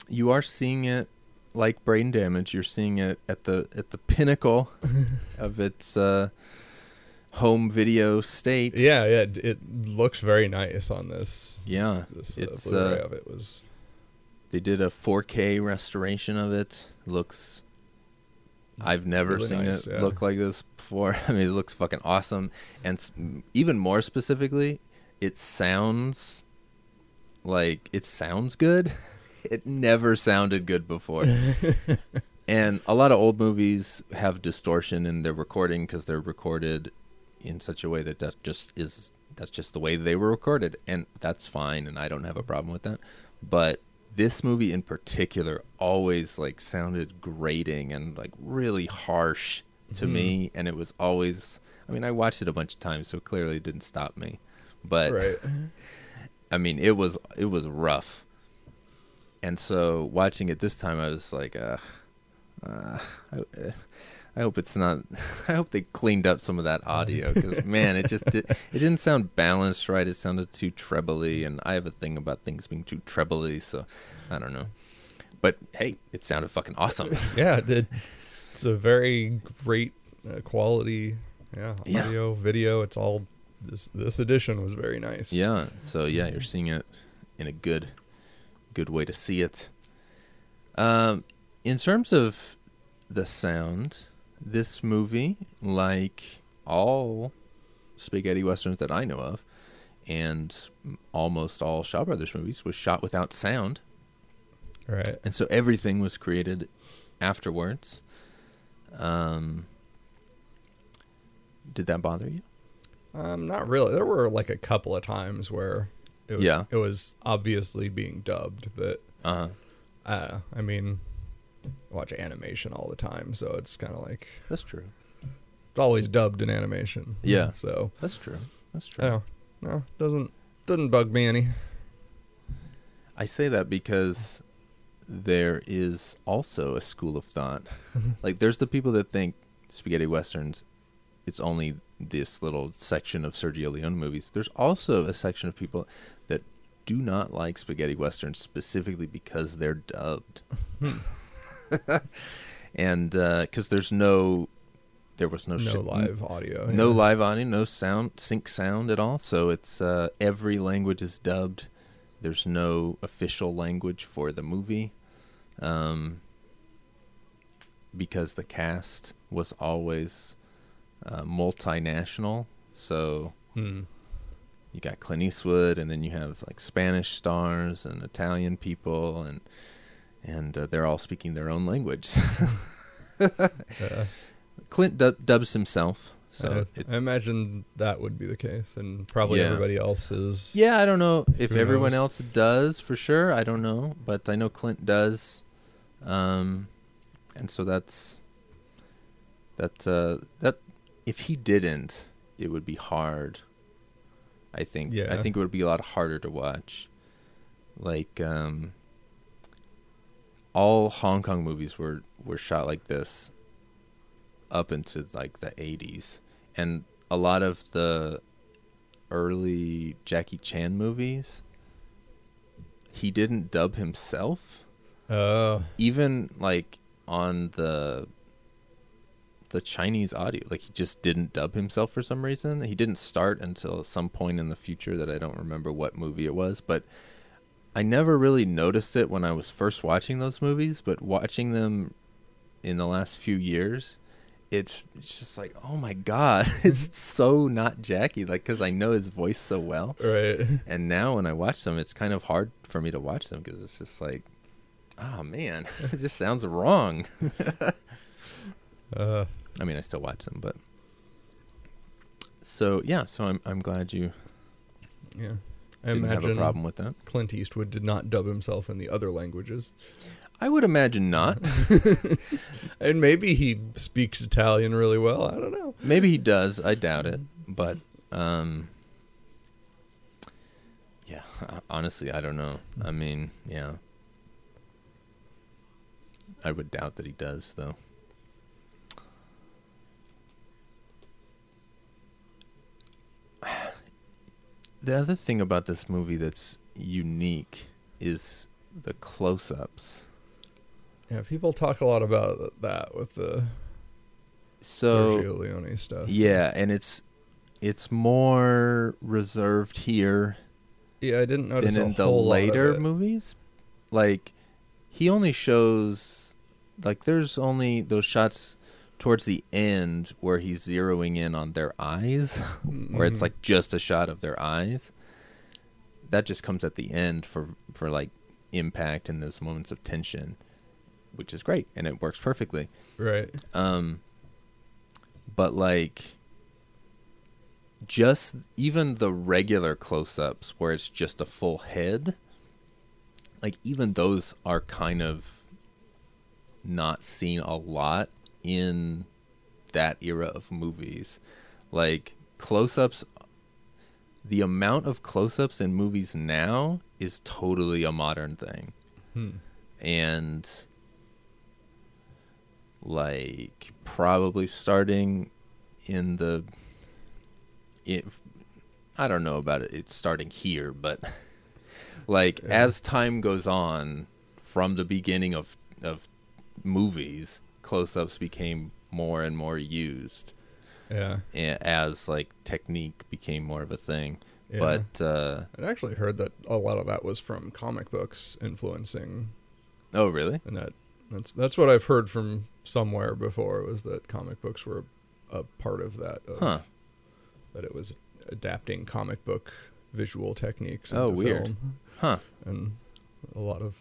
you are seeing it like brain damage you're seeing it at the at the pinnacle [LAUGHS] of its uh home video state yeah, yeah. It, it looks very nice on this. yeah This uh, it's Blu-ray uh of it was. they did a 4k restoration of it looks i've never Really seen nice, it yeah. look like this before. [LAUGHS] I mean it looks fucking awesome. And even more specifically it sounds like it sounds good. [LAUGHS] It never sounded good before. [LAUGHS] And a lot of old movies have distortion in their recording because they're recorded in such a way that that just is that's just the way they were recorded. And that's fine and i don't have a problem with that. But this movie in particular always like sounded grating and like really harsh to me and it was always i mean i watched it a bunch of times so clearly it didn't stop me but Right. [LAUGHS] I mean, it was it was rough. And so watching it this time, I was like, uh, uh, I, uh, I hope it's not. [LAUGHS] I hope they cleaned up some of that audio because man, it just did, it didn't sound balanced right. It sounded too trebly, and I have a thing about things being too trebly, so I don't know. But hey, it sounded fucking awesome. [LAUGHS] yeah, it did. It's a very great uh, quality. Yeah, Yeah. audio, video. It's all. This this edition was very nice. Yeah. So yeah, you're seeing it in a good, good way to see it. Um, in terms of the sound, this movie, like all spaghetti westerns that I know of, and almost all Shaw Brothers movies, was shot without sound, Right. and so everything was created afterwards. Um, did that bother you? Um, not really. There were like a couple of times where it was, Yeah. it was obviously being dubbed, but Uh huh. uh, I mean, watch animation all the time, so it's kind of like That's true. it's always dubbed in animation. Yeah. So That's true. That's true. no, no, doesn't doesn't bug me any. I say that because there is also a school of thought. [LAUGHS] like, there's the people that think spaghetti westerns, it's only this little section of Sergio Leone movies. There's also a section of people that do not like spaghetti westerns specifically because they're dubbed. [LAUGHS] [LAUGHS] [LAUGHS] and because there's no, there was no, No live audio. no yeah. live audio, no sound, sync sound at all. So it's uh, every language is dubbed. There's no official language for the movie, um, because the cast was always uh, multinational. So Hmm. you got Clint Eastwood, and then you have like Spanish stars and Italian people, and and uh, they're all speaking their own language. Yeah. [LAUGHS] Clint dub- dubs himself, so I, it, I imagine that would be the case, and probably Yeah. everybody else is. Yeah, I don't know if everyone knows? else does for sure. I don't know, but I know Clint does, um, and so that's that. Uh, that if he didn't, it would be hard. I think. Yeah. I think it would be a lot harder to watch. Like, um, all Hong Kong movies were were shot like this up into like the 80s and a lot of the early Jackie Chan movies, he didn't dub himself. Oh, Even like on the the Chinese audio, like he just didn't dub himself for some reason. He didn't start until some point in the future that I don't remember what movie it was, but I never really noticed it when I was first watching those movies, but watching them in the last few years, it's, it's just like, oh my god, [LAUGHS] it's so not Jackie, like because I know his voice so well. right. [LAUGHS] And now when I watch them, it's kind of hard for me to watch them because it's just like, oh man, [LAUGHS] it just sounds wrong. Uh, I mean, I still watch them, but so yeah, so I'm I'm glad you yeah. I didn't have imagine a problem with that. Clint Eastwood did not dub himself in the other languages. I would imagine not. [LAUGHS] And maybe he speaks Italian really well. I don't know. Maybe he does. I doubt it. But um yeah, honestly, I don't know. I mean, yeah. I would doubt that he does though. The other thing about this movie that's unique is the close-ups. Yeah, people talk a lot about that with the So Sergio Leone stuff. Yeah, and it's it's more reserved here Yeah, I didn't notice than a in the whole lot of later movies. Like he only shows like there's only those shots towards the end where he's zeroing in on their eyes [LAUGHS] where it's Mhm. like just a shot of their eyes. That just comes at the end for for like impact and those moments of tension, which is great and it works perfectly. right. Um, but like, just even the regular close-ups where it's just a full head, like even those are kind of not seen a lot in that era of movies. Like close-ups, the amount of close-ups in movies now is totally a modern thing Hmm. and like probably starting in the it, I don't know about it it's starting here but [LAUGHS] like Yeah. as time goes on from the beginning of of movies close-ups became more and more used Yeah. as like technique became more of a thing yeah. but uh I'd actually heard that a lot of that was from comic books influencing, oh really and that that's that's what I've heard from somewhere before was that comic books were a part of that. Of, Huh. That it was adapting comic book visual techniques. Oh, weird. film. huh and a lot of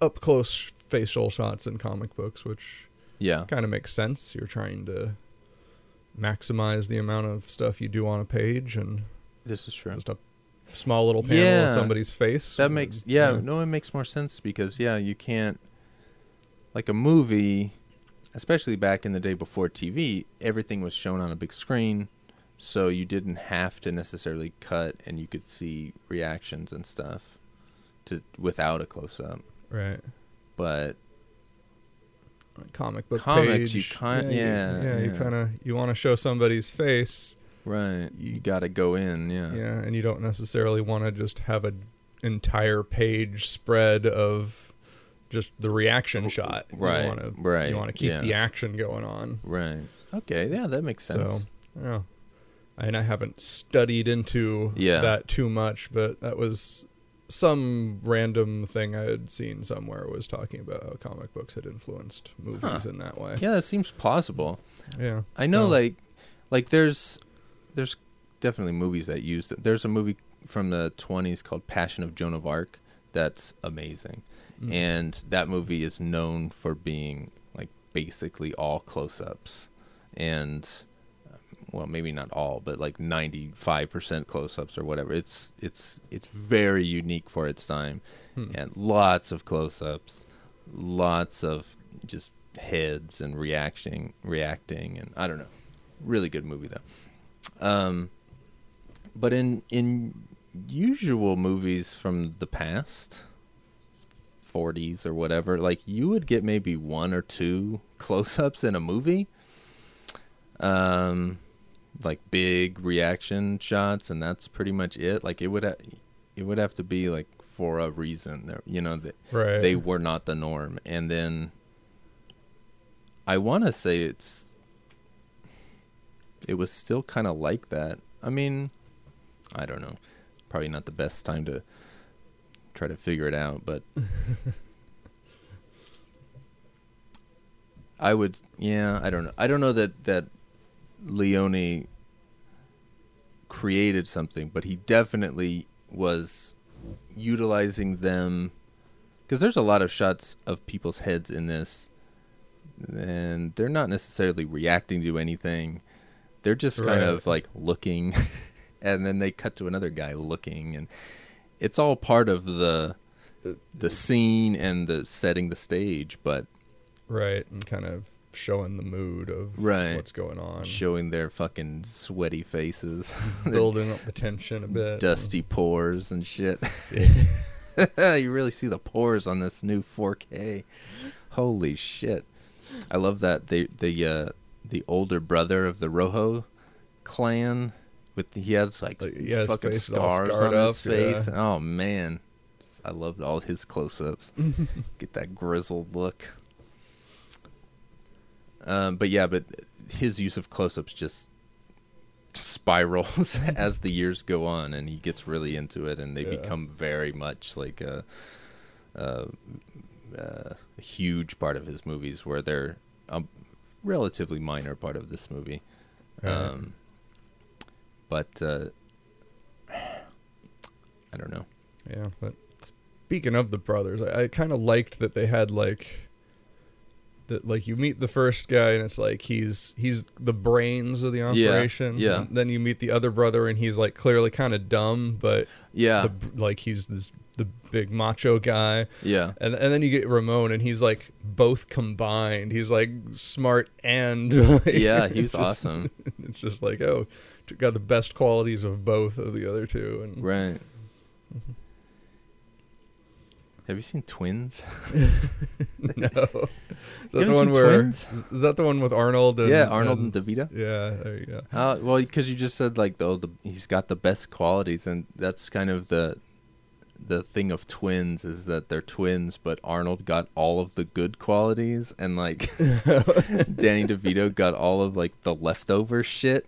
up close facial shots in comic books, which yeah kind of makes sense. You're trying to maximize the amount of stuff you do on a page, and this is true just a small little panel Yeah. of somebody's face. That makes yeah, no, it makes more sense because yeah, you can't like a movie, especially back in the day before TV, everything was shown on a big screen, so you didn't have to necessarily cut and you could see reactions and stuff to without a close up. right. But Comic book Comics, page. you kind- you- yeah, yeah, You yeah. kind of you want to show somebody's face, right, you You- got to go in, yeah. yeah, and you don't necessarily want to just have an entire page spread of just the reaction oh, shot. right, You want to right, You want to keep yeah. the action going on. Right. Okay, yeah, that makes sense. So, yeah. And I haven't studied into Yeah. that too much, but that was some random thing I had seen somewhere was talking about how comic books had influenced movies Huh. in that way. yeah, that seems plausible. Yeah. I know, So- like, like there's, there's definitely movies that use. it. There's a movie from the '20s called Passion of Joan of Arc that's amazing, Mm. and that movie is known for being like basically all close-ups, and well, maybe not all, but like 95% close-ups or whatever. It's it's it's very unique for its time, Hmm. and lots of close-ups, lots of just heads and reacting reacting and I don't know. Really good movie though. Um but in in usual movies from the past 40s or whatever, like you would get maybe one or two close-ups in a movie. Um like big reaction shots, and that's pretty much it. Like it would, ha- it would have to be like for a reason. There, you know, that Right. they were not the norm. And then I want to say it's it was still kind of like that. I mean, I don't know. Probably not the best time to try to figure it out, but [LAUGHS] I would yeah, I don't know. I don't know that that Leone created something, but he definitely was utilizing them because there's a lot of shots of people's heads in this and they're not necessarily reacting to anything. They're just kind of like looking [LAUGHS] and then they cut to another guy looking and it's all part of the the scene and the setting the stage but right, and kind of showing the mood of Right. what's going on, showing their fucking sweaty faces [LAUGHS] building up the tension a bit. dusty pores and shit [LAUGHS] you really see the pores on this new 4K. Holy shit! I love that the the uh, the older brother of the Rojo clan with the, he has like Like, yeah, fucking scars on his face. yeah. Oh man, I loved all his close-ups. [LAUGHS] Get that grizzled look. Um, but yeah, but his use of close-ups just spirals [LAUGHS] as the years go on, and he gets really into it, and they Yeah. become very much like a, a, a huge part of his movies, where they're a relatively minor part of this movie. Right. Um, but uh, I don't know. Yeah, but speaking of the brothers, I, I kind of liked that they had like that. Like you meet the first guy, and it's like he's he's the brains of the operation. yeah. And then you meet the other brother, and he's like clearly kind of dumb, but Yeah, the, like he's this the big macho guy. yeah, And and then you get Ramon, and he's like both combined. He's like smart and [LAUGHS] like, yeah. he's it's was just- awesome. [LAUGHS] It's just like oh, got the best qualities of both of the other two, and Right. Mm-hmm. Have you seen Twins? [LAUGHS] No. [LAUGHS] Is that the one where Twins? is that the one with Arnold and yeah, Arnold and DeVito. Yeah, there you go. Uh, well, because you just said like the, the he's got the best qualities, and that's kind of the the thing of twins is that they're twins, but Arnold got all of the good qualities, and like [LAUGHS] Danny DeVito got all of like the leftover shit,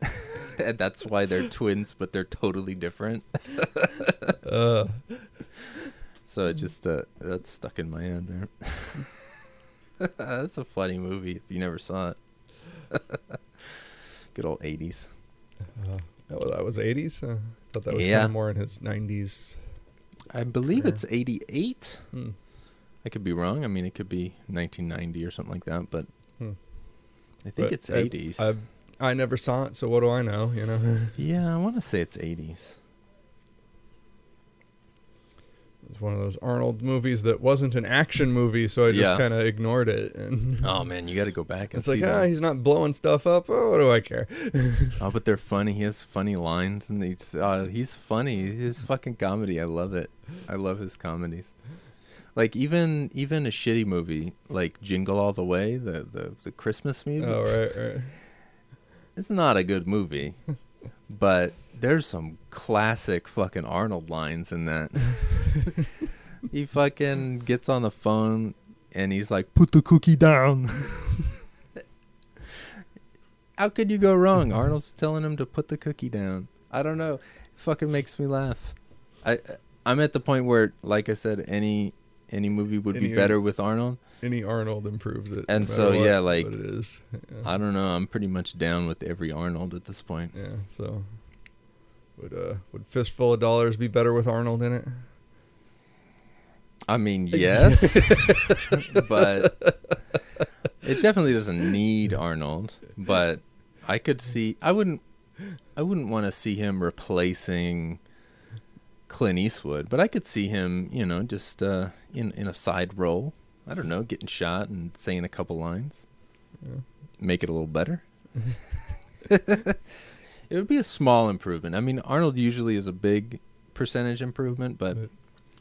and that's why they're twins, but they're totally different. Uh, So it just uh, that's stuck in my head there. [LAUGHS] that's a funny movie if you never saw it. [LAUGHS] Good old eighties. oh, that was 80s? Uh, thought that was Yeah. kind of more in his 90s. I believe Yeah. it's 88. Hmm. I could be wrong. I mean, it could be 1990 or something like that, but Hmm. I think But it's 80s. I, I never saw it, so what do I know, you know? [LAUGHS] yeah, I want to say it's 80s. It's one of those Arnold movies that wasn't an action movie, so I just Yeah. kind of ignored it. [LAUGHS] And Oh man, you got to go back and it's see like, that. ah, he's not blowing stuff up. Oh, what do I care? [LAUGHS] Oh, but they're funny. He has funny lines, and he's uh, he's funny. His fucking comedy, I love it. I love his comedies. Like even even a shitty movie like Jingle All the Way, the the, the Christmas movie. oh, right, right. It's not a good movie, [LAUGHS] but there's some classic fucking Arnold lines in that. [LAUGHS] he fucking gets on the phone and he's like, "Put the cookie down." [LAUGHS] How could you go wrong? Arnold's telling him to put the cookie down. I don't know. It fucking makes me laugh. I I'm at the point where, like I said, any any movie would be better with Arnold. Any Arnold improves it. And matter so, what- yeah, like- it is. Yeah. I don't know. I'm pretty much down with every Arnold at this point. Yeah, so would uh would Fistful of Dollars be better with Arnold in it? I mean, [LAUGHS] yes, [LAUGHS] but it definitely doesn't need Arnold. But I could see. I wouldn't. I wouldn't want to see him replacing Clint Eastwood, but I could see him, you know, just uh, in in a side role. I don't know, getting shot and saying a couple lines, Yeah. make it a little better. [LAUGHS] it would be a small improvement. I mean, Arnold usually is a big percentage improvement, but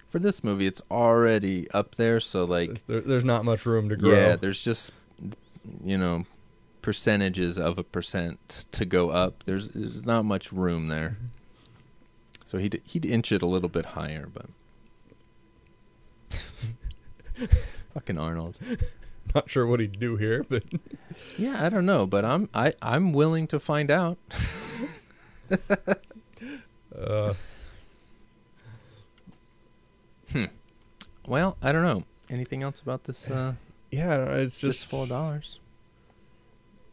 for this movie, it's already up there. So like, There, there's not much room to grow. yeah, there's just you know percentages of a percent to go up. There's there's not much room there. Mm-hmm. So he'd he'd inch it a little bit higher, but [LAUGHS] fucking Arnold. [LAUGHS] Not sure what he'd do here, but [LAUGHS] Yeah, I don't know, but I'm I I'm willing to find out. [LAUGHS] uh, Hmm. Well, I don't know. Anything else about this uh yeah, I don't know, it's just just of dollars?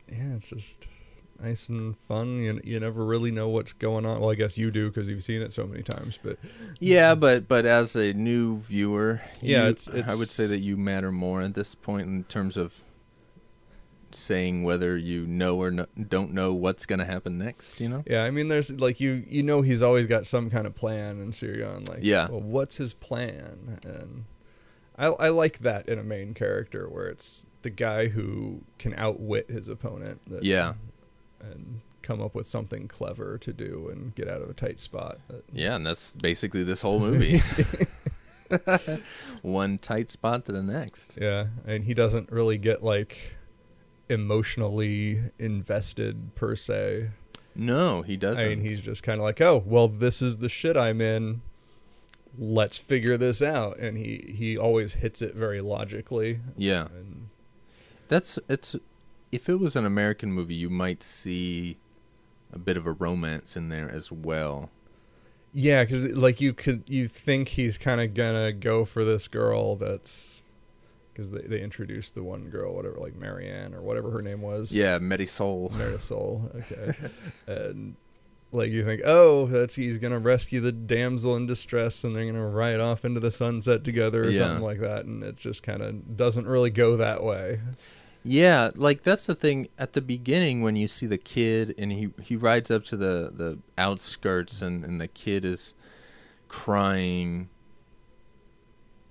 yeah, it's just nice and fun. You you never really know what's going on. Well, I guess you do because you've seen it so many times. But Yeah, but but as a new viewer, Yeah, you- it's- I would say that you matter more at this point in terms of saying whether you know or no, don't know what's going to happen next. You know? yeah, I mean, there's like you you know he's always got some kind of plan, and so you're like, Yeah. well, what's his plan? And I I like that in a main character where it's the guy who can outwit his opponent. That, Yeah, and come up with something clever to do and get out of a tight spot. Yeah, and that's basically this whole movie. [LAUGHS] [LAUGHS] One tight spot to the next. Yeah, and he doesn't really get like emotionally invested per se. No, he doesn't. I mean, he's just kind of like, "Oh, well, this is the shit I'm in. Let's figure this out." And he he always hits it very logically. yeah. And That's it's. If it was an American movie, you might see a bit of a romance in there as well. yeah, because like you could you think he's kind of gonna go for this girl that's because they they introduced the one girl, whatever, like Marianne or whatever her name was. Yeah, Medisol. Marisol. Okay. [LAUGHS] and like you think, oh, that's he's gonna rescue the damsel in distress, and they're gonna ride off into the sunset together or Yeah. something like that, and it just kind of doesn't really go that way. Yeah, like that's the thing at the beginning when you see the kid and he he rides up to the the outskirts and and the kid is crying.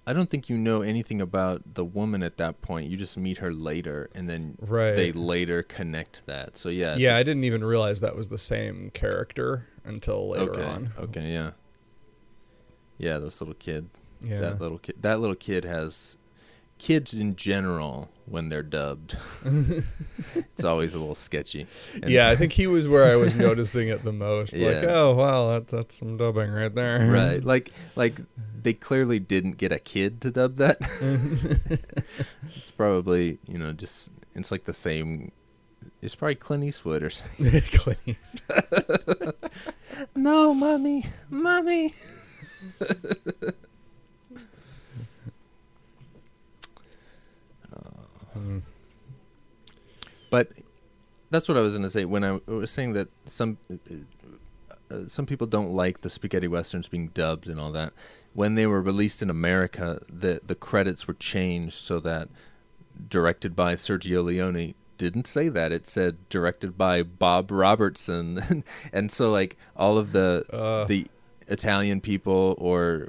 I don't think you know anything about the woman at that point. You just meet her later and then Right. they later connect that. So yeah. Yeah, I didn't even realize that was the same character until later okay. on. Okay, yeah. Yeah, this little kid. Yeah. That little kid that little kid has kids in general when they're dubbed. [LAUGHS] it's always a little sketchy. And- yeah, I think he was where I was noticing it the most. Like, Yeah. oh wow, that's that's some dubbing right there. right [LAUGHS] like like they clearly didn't get a kid to dub that [LAUGHS] it's probably you know just it's like the same it's probably clint eastwood or something Clint. no mommy mommy but that's what i was going to say. When i was saying that some uh, some people don't like the spaghetti westerns being dubbed and all that when they were released in america the the credits were changed so that directed by sergio leone didn't say that. It said directed by bob robertson. [LAUGHS] And so like all of the Uh. the italian people or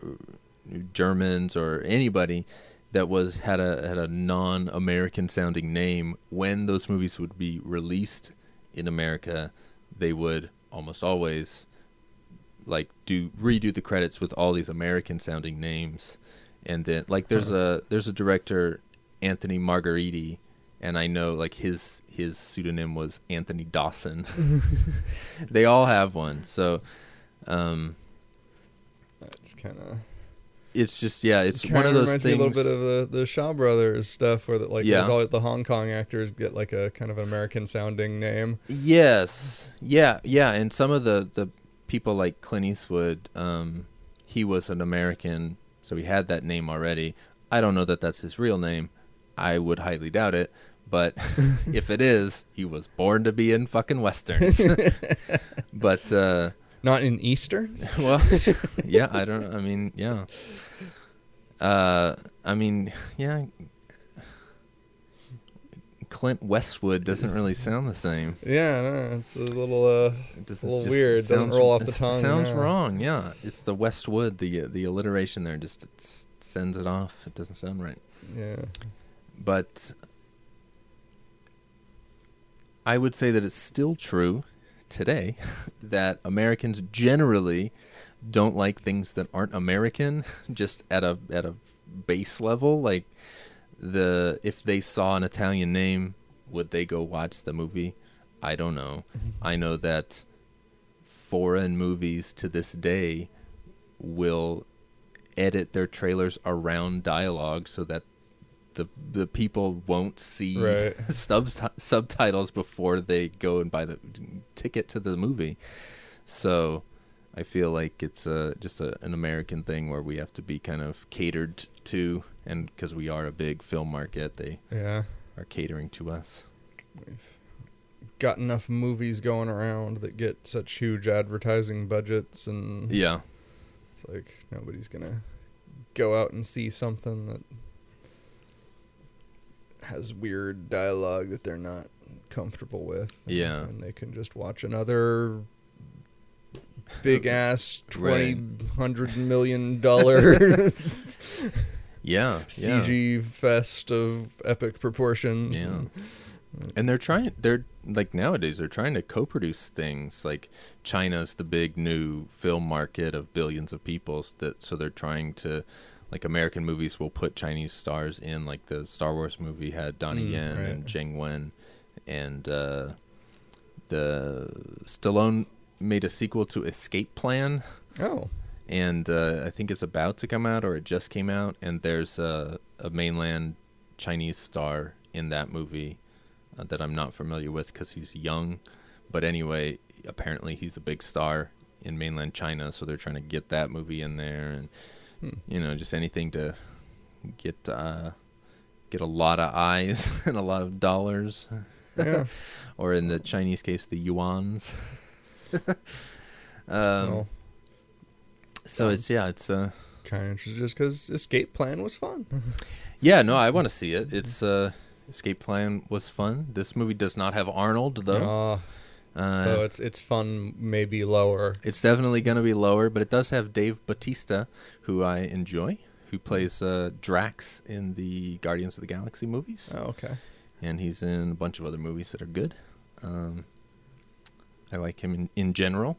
germans or anybody that was had a had a non-American sounding name when those movies would be released in America they would almost always like do redo the credits with all these American sounding names. And then like there's a there's a director Anthony Margheriti and I know like his his pseudonym was Anthony Dawson. [LAUGHS] They all have one. So um That's kind of. It's just yeah it's one of those things a little bit of the the Shaw Brothers stuff, where that like Yeah. all the Hong Kong actors get like a kind of an American sounding name. Yes. Yeah, yeah, and some of the the people like Clint Eastwood, um he was an American, so he had that name already. I don't know that that's his real name. I would highly doubt it, but [LAUGHS] if it is, he was born to be in fucking westerns. [LAUGHS] but uh Not in Easterns. [LAUGHS] well, [LAUGHS] yeah, I don't I mean, yeah. Uh I mean, yeah. Clint Westwood doesn't really sound the same. yeah, no, it's a little uh, It just, A little weird. Doesn't sounds- roll off the it tongue, Sounds yeah. wrong. Yeah, it's the Westwood. The the alliteration there just sends it off. It doesn't sound right. yeah. But I would say that it's still true today that Americans generally don't like things that aren't American, [LAUGHS] just at a at a base level. Like the if they saw an Italian name would they go watch the movie? I don't know. Mm-hmm. I know that foreign movies to this day will edit their trailers around dialogue so that the the people won't see Right. [LAUGHS] sub subtitles before they go and buy the ticket to the movie. So I feel like it's uh, just a, an American thing where we have to be kind of catered to, and because we are a big film market, they Yeah. are catering to us. We've got enough movies going around that get such huge advertising budgets, and Yeah, it's like nobody's gonna go out and see something that has weird dialogue that they're not comfortable with. Yeah. and they can just watch another big [LAUGHS] ass Right. twenty hundred million dollar [LAUGHS] yeah, yeah. CG fest of epic proportions. Yeah. and- And they're trying. They're like nowadays. They're trying to co-produce things. Like China's the big new film market of billions of people. That so they're trying to, like American movies will put Chinese stars in. Like the Star Wars movie had Donnie Mm, Yen right. and Jiang Wen, and uh, the Stallone made a sequel to Escape Plan Oh, and uh, I think it's about to come out or it just came out. And there's a, a mainland Chinese star in that movie uh, that I'm not familiar with because he's young. But anyway, apparently he's a big star in mainland China, so they're trying to get that movie in there, and Hmm. you know, just anything to get uh, get a lot of eyes [LAUGHS] and a lot of dollars, yeah. [LAUGHS] or in the Chinese case, the yuans. [LAUGHS] um, well, so it's yeah, it's uh, kind of interesting just because Escape Plan was fun. Yeah, no, I want to see it. It's uh, Escape Plan was fun. This movie does not have Arnold though. Ah, Uh, so it's it's fun, maybe lower. it's definitely going to be lower, but it does have Dave Batista, who I enjoy, who plays uh, Drax in the Guardians of the Galaxy movies, Oh, okay. and he's in a bunch of other movies that are good. Um, I like him in, in general.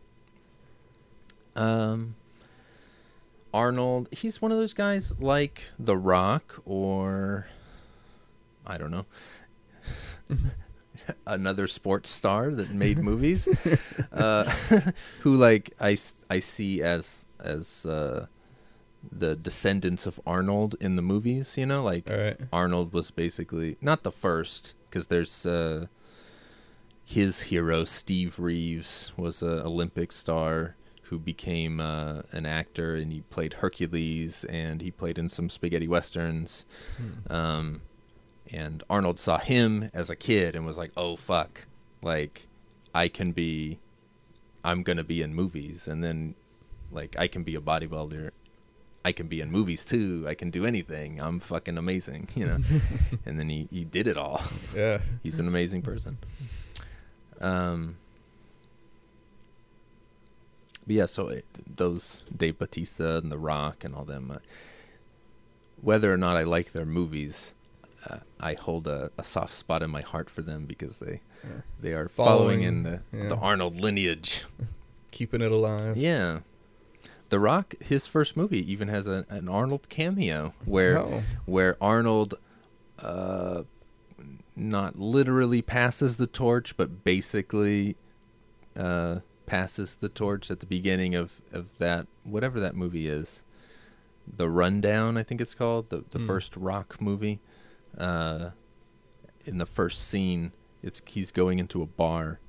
Um, Arnold, he's one of those guys like The Rock or I don't know. [LAUGHS] [LAUGHS] Another sports star that made [LAUGHS] movies, uh, [LAUGHS] who like I, I see as as uh, the descendants of Arnold in the movies. You know, like right. Arnold was basically not the first because there's uh, his hero Steve Reeves was an Olympic star who became uh, an actor and he played Hercules and he played in some spaghetti westerns. Um, and Arnold saw him as a kid and was like, "Oh fuck, like I can be, I'm gonna be in movies, and then like I can be a bodybuilder." I can be in movies too. I can do anything. I'm fucking amazing, [LAUGHS] you know. [LAUGHS] and then he, he did it all. Yeah. [LAUGHS] He's an amazing person. Um, but yeah, so it, those Dave Batista and The Rock and all them, uh, whether or not I like their movies, uh, I hold a, a soft spot in my heart for them because they Yeah. they are following, Following, in the yeah. the Arnold lineage. [LAUGHS] Keeping it alive. Yeah. The Rock, his first movie even has a, an Arnold cameo where Oh. where Arnold uh, not literally passes the torch, but basically uh, passes the torch at the beginning of, of that whatever that movie is. The Rundown, I think it's called the the Hmm. first Rock movie. Uh, in the first scene, it's he's going into a bar,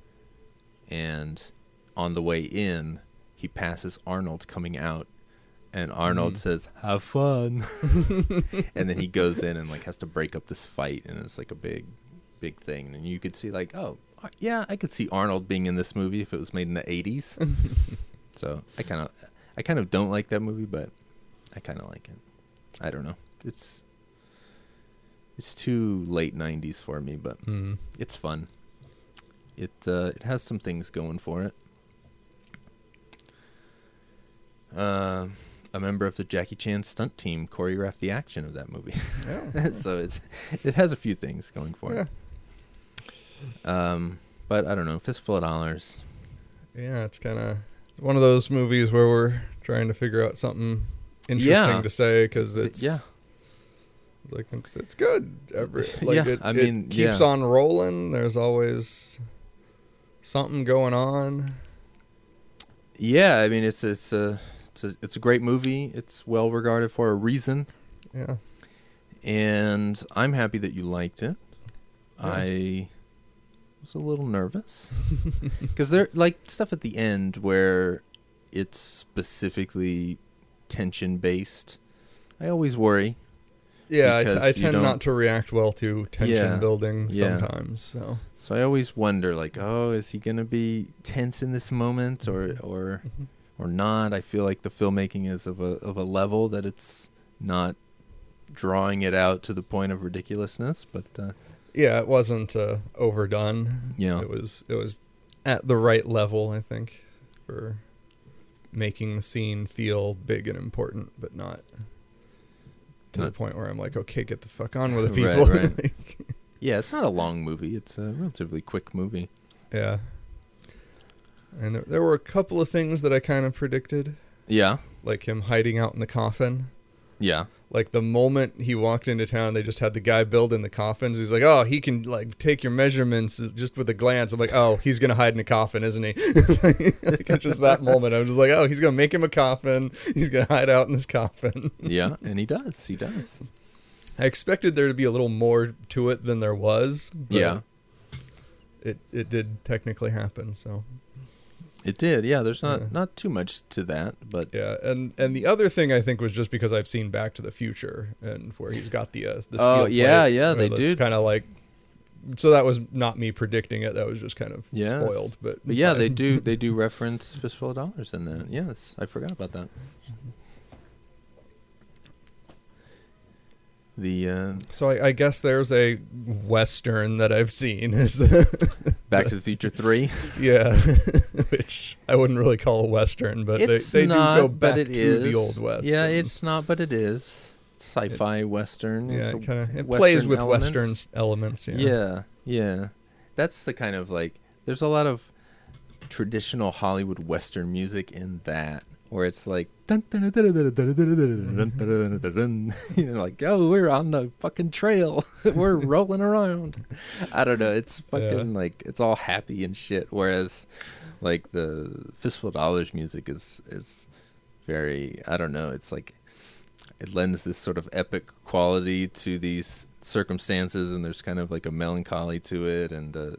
and on the way in, he passes Arnold coming out, and Arnold Mhm. says, "Have fun," [LAUGHS] and then he goes in and like has to break up this fight, and it's like a big, big thing, and you could see like, oh, uh, yeah, I could see Arnold being in this movie if it was made in the '80s. [LAUGHS] so I kind of, I kind of don't like that movie, but I kind of like it. I don't know. It's it's too late '90s for me, but Mm. it's fun. It uh, it has some things going for it. Uh, a member of the Jackie Chan stunt team choreographed the action of that movie, Yeah. [LAUGHS] so it's it has a few things going for Yeah. it. Um, but I don't know, fistful of dollars. Yeah, it's kind of one of those movies where we're trying to figure out something interesting Yeah. to say because it's yeah, like it's, it's good. Every, [LAUGHS] like Yeah, it, I it mean, keeps yeah. on rolling. There's always something going on. Yeah, I mean it's it's a it's a it's a great movie. It's well regarded for a reason, Yeah. and I'm happy that you liked it. Yeah. I was a little nervous [LAUGHS] because there like stuff at the end where it's specifically tension based. I always worry. Yeah, I, t- I tend don't- to react well to tension Yeah, building yeah. sometimes. So So I always wonder, like, oh, is he gonna be tense in this moment, or or or not? I feel like the filmmaking is of a of a level that it's not drawing it out to the point of ridiculousness. But uh, yeah, it wasn't uh, overdone. Yeah. it was it was at the right level. I think for making the scene feel big and important, but not to the point where I'm like, okay, get the fuck on with [LAUGHS] it, Right, people. [LAUGHS] right. Like, yeah, it's not a long movie. It's a relatively quick movie. yeah. And there, there were a couple of things that I kind of predicted, Yeah, like him hiding out in the coffin. Yeah, like the moment he walked into town they just had the guy building the coffins. He's like oh he can like take your measurements just with a glance. I'm like oh he's gonna hide in a coffin isn't he? [LAUGHS] Like, it's just that moment. I'm just like oh he's gonna make him a coffin. He's gonna hide out in this coffin. [LAUGHS] Yeah, and he does. He does. i expected there to be a little more to it than there was but Yeah, it it did technically happen so it did. Yeah, there's not Yeah. not too much to that, but yeah and and the other thing i think was just because i've seen back to the future and where he's got the uh the Oh, yeah, plate, yeah, they do. kind of like so that was not me predicting it that was just kind of Yes. spoiled but, but yeah, they do [LAUGHS] they do reference fistful of dollars in that. Yes, I forgot about that. The uh, so I, I guess there's a western that i've seen is [LAUGHS] Back to the Future Three. yeah [LAUGHS] which i wouldn't really call a western but it's they, they not, do go back it to is the old west Yeah, it's not, but it is sci-fi western. yeah It's it kind of it plays with elements. western elements yeah. Yeah, yeah. That's the kind of like. There's a lot of traditional Hollywood Western music in that, where it's like you know, like oh we're on the fucking trail we're rolling around i don't know it's fucking yeah. like it's all happy and shit whereas like the fistful dollars music is is very i don't know it's like it lends this sort of epic quality to these circumstances and there's kind of like a melancholy to it and the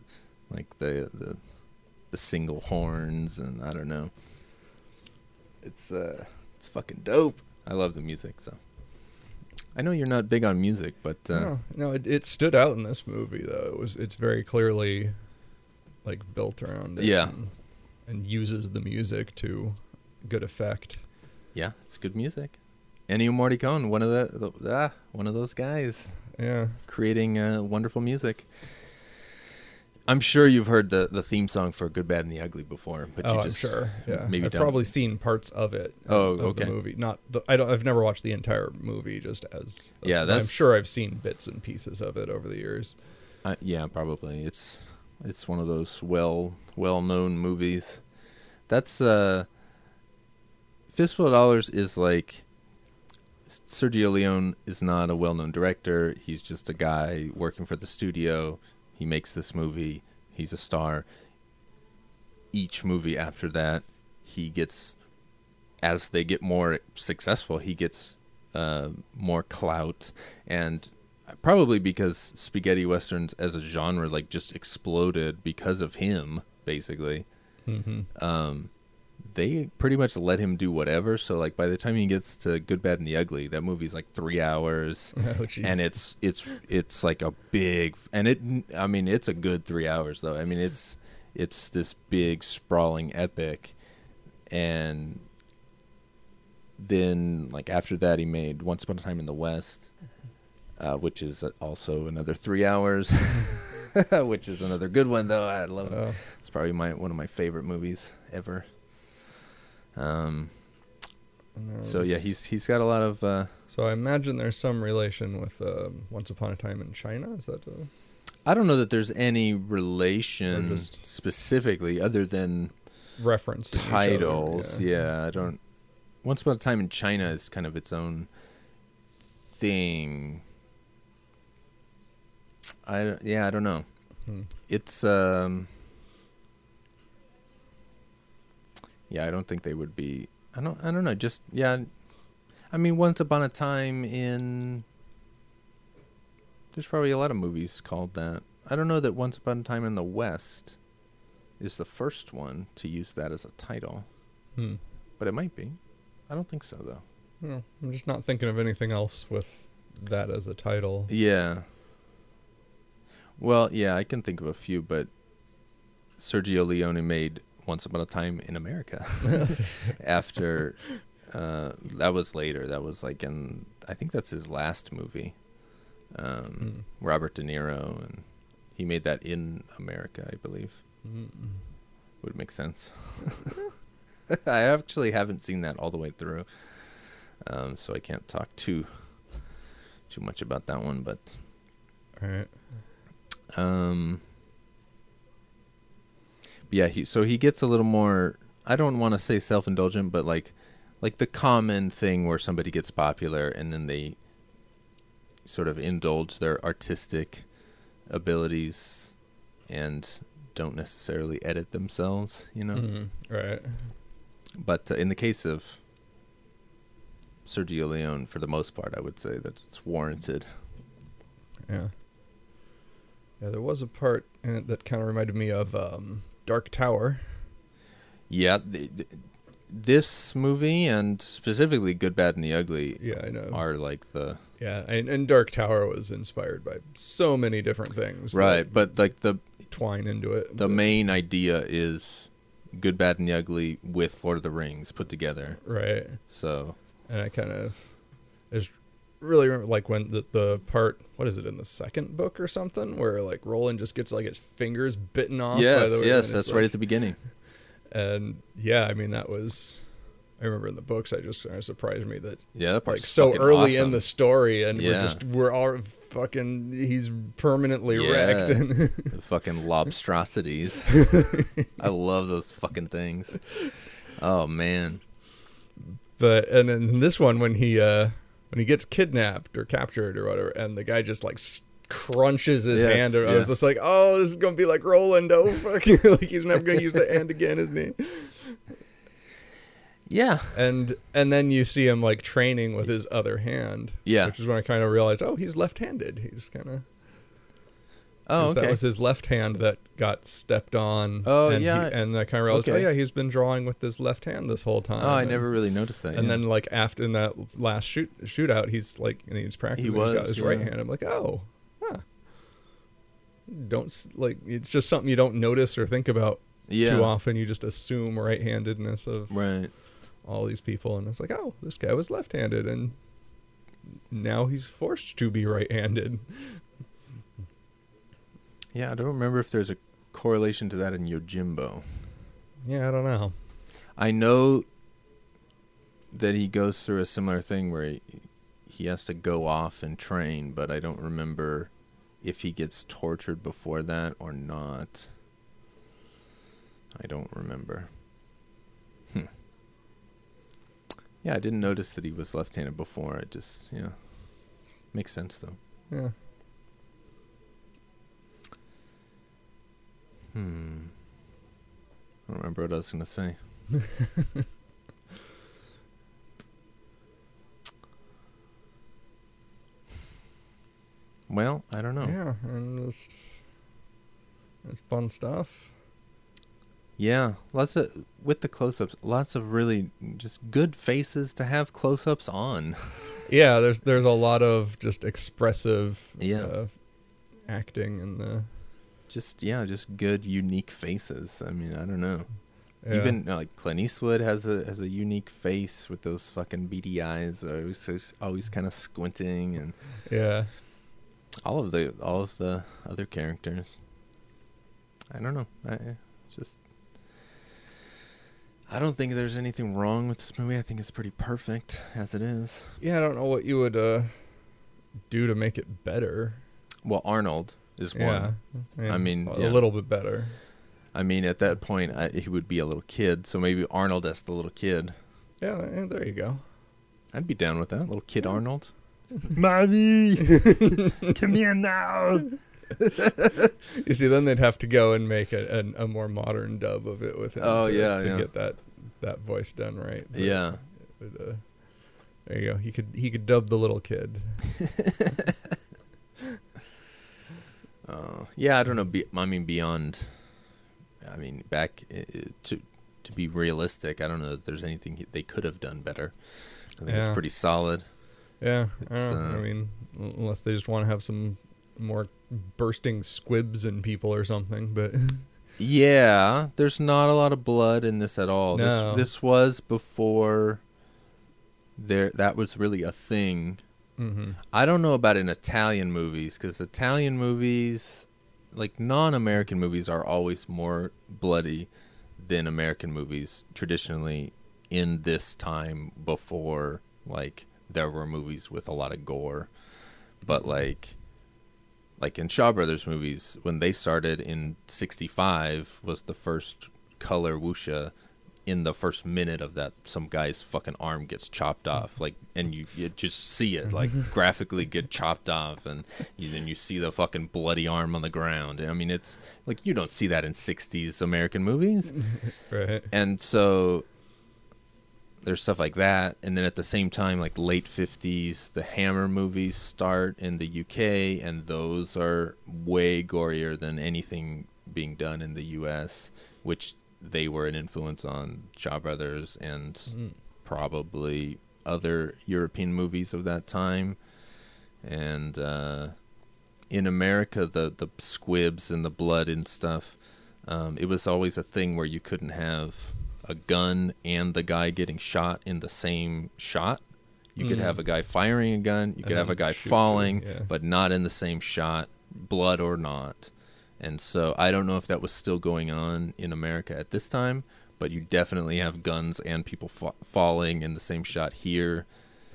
like the the, the single horns and i don't know it's uh it's fucking dope. I love the music so. I know you're not big on music, but uh no, no it, it stood out in this movie though it was it's very clearly like built around it Yeah. and, and uses the music to good effect yeah, it's good music. Ennio Morricone, one of the, the ah, one of those guys yeah creating uh, wonderful music. I'm sure you've heard the, the theme song for Good, Bad, and the Ugly before, but oh, you I'm just sure. Yeah, maybe I've don't. probably seen parts of it. Oh, of okay. The movie, not the. I don't. I've never watched the entire movie. Just as. Yeah, that's, I'm sure I've seen bits and pieces of it over the years. Uh, yeah, probably. It's it's one of those well well known movies. That's uh Fistful of Dollars is like Sergio Leone is not a well known director. He's just a guy working for the studio. He makes this movie. He's a star. Each movie after that, he gets as they get more successful, he gets uh, more clout, and probably because spaghetti westerns as a genre like just exploded because of him, basically. Mm-hmm. Um, they pretty much let him do whatever. So like by the time he gets to Good, Bad, and the Ugly, that movie's like three hours. [LAUGHS] Oh, and it's it's it's like a big and it i mean it's a good three hours though. I mean it's it's this big sprawling epic. And then like after that he made once upon a time in the west uh, which is also another three hours [LAUGHS] which is another good one though. I love it. Uh, it's probably my one of my favorite movies ever um so yeah he's he's got a lot of uh So I imagine there's some relation with um, Once Upon a Time in China. Is that? Uh, I don't know that there's any relation specifically other than reference to each other, titles. Yeah. I don't. Once upon a time in China is kind of its own thing. I yeah, I don't know. Hmm. It's um Yeah, I don't think they would be I don't I don't know, just yeah. I mean, once upon a time in There's probably a lot of movies called that. I don't know that Once Upon a Time in the West is the first one to use that as a title, Hmm. but it might be. I don't think so though. No, I'm just not thinking of anything else with that as a title. Yeah. Well, yeah, I can think of a few, but Sergio Leone made Once Upon a Time in America [LAUGHS] after uh, that was later. That was like in I think that's his last movie. Um, Robert De Niro, and he made that in America, I believe. Mm. Would make sense. [LAUGHS] I actually haven't seen that all the way through, um, so I can't talk too too much about that one. But All right. um, yeah, he so he gets a little more. I don't want to say self indulgent, but like like the common thing where somebody gets popular and then they sort of indulge their artistic abilities and don't necessarily edit themselves, you know. Mhm. Right. But uh, in the case of Sergio Leone, for the most part, I would say that it's warranted. Yeah. Yeah, there was a part in it that kind of reminded me of um, Dark Tower. Yeah, th- th- this movie and specifically Good, Bad, and the Ugly Yeah, I know. are like the Yeah, and, and Dark Tower was inspired by so many different things. right, but like the twine into it. the but- main idea is Good, Bad, and the Ugly with Lord of the Rings put together. right, So and I kind of I just really remember like when the the part what is it in the second book or something where like Roland just gets like his fingers bitten off. by yes, the, yes, that's it's, right at the beginning. And yeah, I mean that was. I remember in the books, I just kind of surprised me that Yeah, that like so early awesome. in the story, and we're just we're all fucking. He's permanently Yeah. wrecked. And The [LAUGHS] fucking lobstrosities. [LAUGHS] I love those fucking things. Oh man. but and then this one when he uh when he gets kidnapped or captured or whatever, and the guy just like crunches his Yes, hand. I was yeah. just like, oh, this is gonna be like Roland. Oh fuck, [LAUGHS] like he's never gonna use the hand again, isn't he? Yeah. And and then you see him like training with his other hand. Yeah. which is when I kind of realized, oh, he's left-handed. He's kind of. Oh, okay. That was his left hand that got stepped on. Oh, and he- yeah. and I kind of realized, oh, Okay. oh yeah, he's been drawing with his left hand this whole time. oh, I And- never really noticed that. And yeah. then like after in that last shoot shootout, he's like, and he's practicing. He he's got was, his right hand. I'm like, oh, huh. Don't like it's just something you don't notice or think about yeah. too often. You just assume right-handedness of Right. all these people, and it's like, oh, this guy was left-handed, and now he's forced to be right-handed. Yeah, I don't remember if there's a correlation to that in Yojimbo. Yeah, I don't know. I know that he goes through a similar thing where he, he has to go off and train, but I don't remember if he gets tortured before that or not. I don't remember. Hmm. Yeah, I didn't notice that he was left-handed before. It just, yeah, makes sense though. Yeah. Hmm. I don't remember what I was gonna say. [LAUGHS] well, I don't know. Yeah, and it's it's fun stuff. Yeah, lots of with the close-ups, lots of really just good faces to have close-ups on. [LAUGHS] Yeah, there's there's a lot of just expressive Yeah. uh, acting in the Just yeah, just good unique faces. I mean, I don't know. yeah. Even uh, like Clint Eastwood has a has a unique face with those fucking beady eyes, always always kind of squinting, and yeah. all of the all of the other characters. I don't know. I I just I don't think there's anything wrong with this movie. I think it's pretty perfect as it is. Yeah, I don't know what you would uh, do to make it better. Well, Arnold is Yeah, one. I mean, a yeah. little bit better. I mean, at that point, I, he would be a little kid, so maybe Arnold as the little kid. Yeah, there you go. I'd be down with that. Little kid Arnold. [LAUGHS] Mommy, [LAUGHS] come here now. [LAUGHS] you see, then they'd have to go and make a, a, a more modern dub of it with him. Oh, to, yeah, to yeah. get that that voice done right. But- Yeah. but, uh, there you go. He could he could dub the little kid. Uh, yeah, I don't know. Be, I mean, beyond. I mean, back uh, to to be realistic, I don't know that there's anything they could have done better. I think it's pretty solid. Yeah, I, uh, I mean, unless they just want to have some more bursting squibs in people or something, but [LAUGHS] Yeah, there's not a lot of blood in this at all. No. This this was before there that was really a thing. Hmm I don't know about in Italian movies because Italian movies, like non-American movies, are always more bloody than American movies traditionally. In this time before, like there were movies with a lot of gore, but like, like in Shaw Brothers movies, when they started in '65 was the first color wuxia in the first minute of that some guy's fucking arm gets chopped off like and you, you just see it like [LAUGHS] graphically get chopped off and you, then you see the fucking bloody arm on the ground and i mean it's like you don't see that in 60s american movies [LAUGHS] right. and so there's stuff like that and then at the same time like late 50s the hammer movies start in the uk and those are way gorier than anything being done in the us which they were an influence on shaw brothers and Mm. probably other european movies of that time and uh, in america the, the squibs and the blood and stuff um, it was always a thing where you couldn't have a gun and the guy getting shot in the same shot. You could Mm. have a guy firing a gun, you could have a guy falling, yeah. but not in the same shot, blood or not. And so I don't know if that was still going on in America at this time, but you definitely have guns and people fa- falling in the same shot here.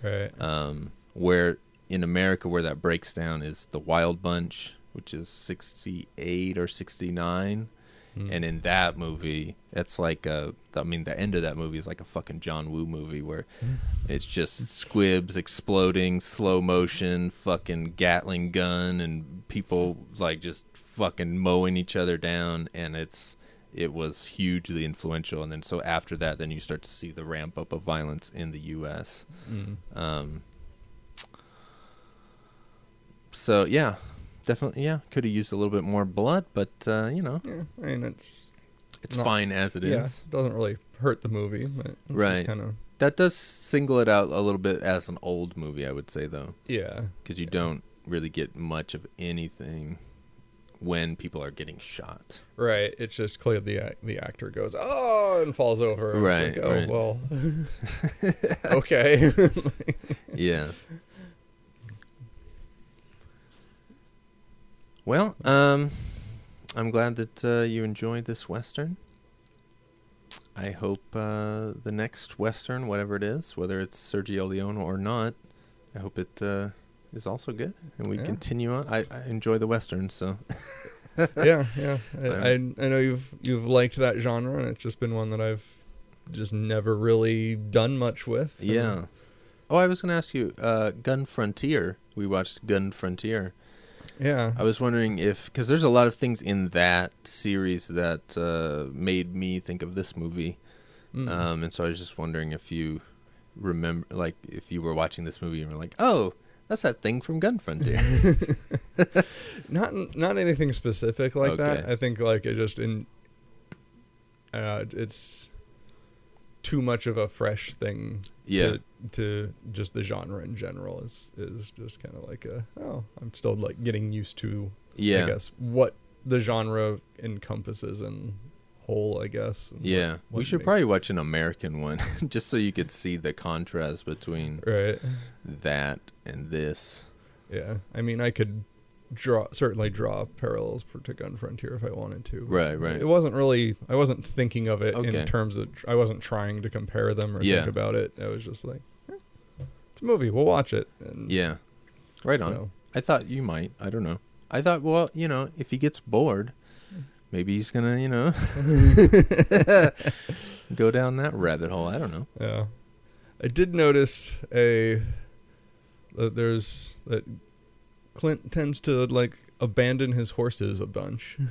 Right. Um, where in America, where that breaks down is the Wild Bunch, which is 68 or 69. Mm. And in that movie, it's like a, I mean, the end of that movie is like a fucking John Woo movie where it's just squibs exploding, slow motion, fucking Gatling gun, and people like just fucking mowing each other down. And it's, it was hugely influential. And then so after that, then you start to see the ramp up of violence in the U.S. Mm. Um, so yeah, definitely yeah, could have used a little bit more blood, but uh, you know, Yeah, I mean it's it's Not- fine as it is. yeah, doesn't really hurt the movie, Right. kind of That does single it out a little bit as an old movie, I would say though, yeah, because you don't really get much of anything when people are getting shot. right. It's just clear the the actor goes oh and falls over. and Right, like, oh right. well. [LAUGHS] okay. [LAUGHS] yeah. Well, um, I'm glad that uh, you enjoyed this western. I hope uh, the next western, whatever it is, whether it's Sergio Leone or not, I hope it uh, is also good, and we Yeah. continue on. I, I enjoy the westerns, so [LAUGHS] yeah, yeah. I, [LAUGHS] I I know you've you've liked that genre, and it's just been one that I've just never really done much with. yeah. Oh, I was going to ask you, uh, Gun Frontier. We watched Gun Frontier. yeah. I was wondering if because there's a lot of things in that series that uh, made me think of this movie, Mm. um, and so I was just wondering if you remember, like, if you were watching this movie and were like, "Oh, that's that thing from Gun Frontier." [LAUGHS] not not anything specific like that. I think like it just in uh, it's too much of a fresh thing. Yeah. To, to just the genre in general is is just kind of like a oh I'm still like getting used to yeah, I guess what the genre encompasses and whole I guess. yeah. what- we should probably watch an American one [LAUGHS] just so you could see the contrast between right. that and this. Yeah, I mean, I could draw certainly draw parallels for to Gun Frontier if I wanted to. Right, right. It wasn't really. I wasn't thinking of it Okay. in terms of. I wasn't trying to compare them or Yeah. think about it. I was just like, eh, it's a movie. We'll watch it. And Yeah, right on. I thought you might. I don't know. I thought, well, you know, if he gets bored, maybe he's gonna, you know, [LAUGHS] go down that rabbit hole. I don't know. Yeah, I did notice a that there's that Clint tends to like abandon his horses a bunch. [LAUGHS]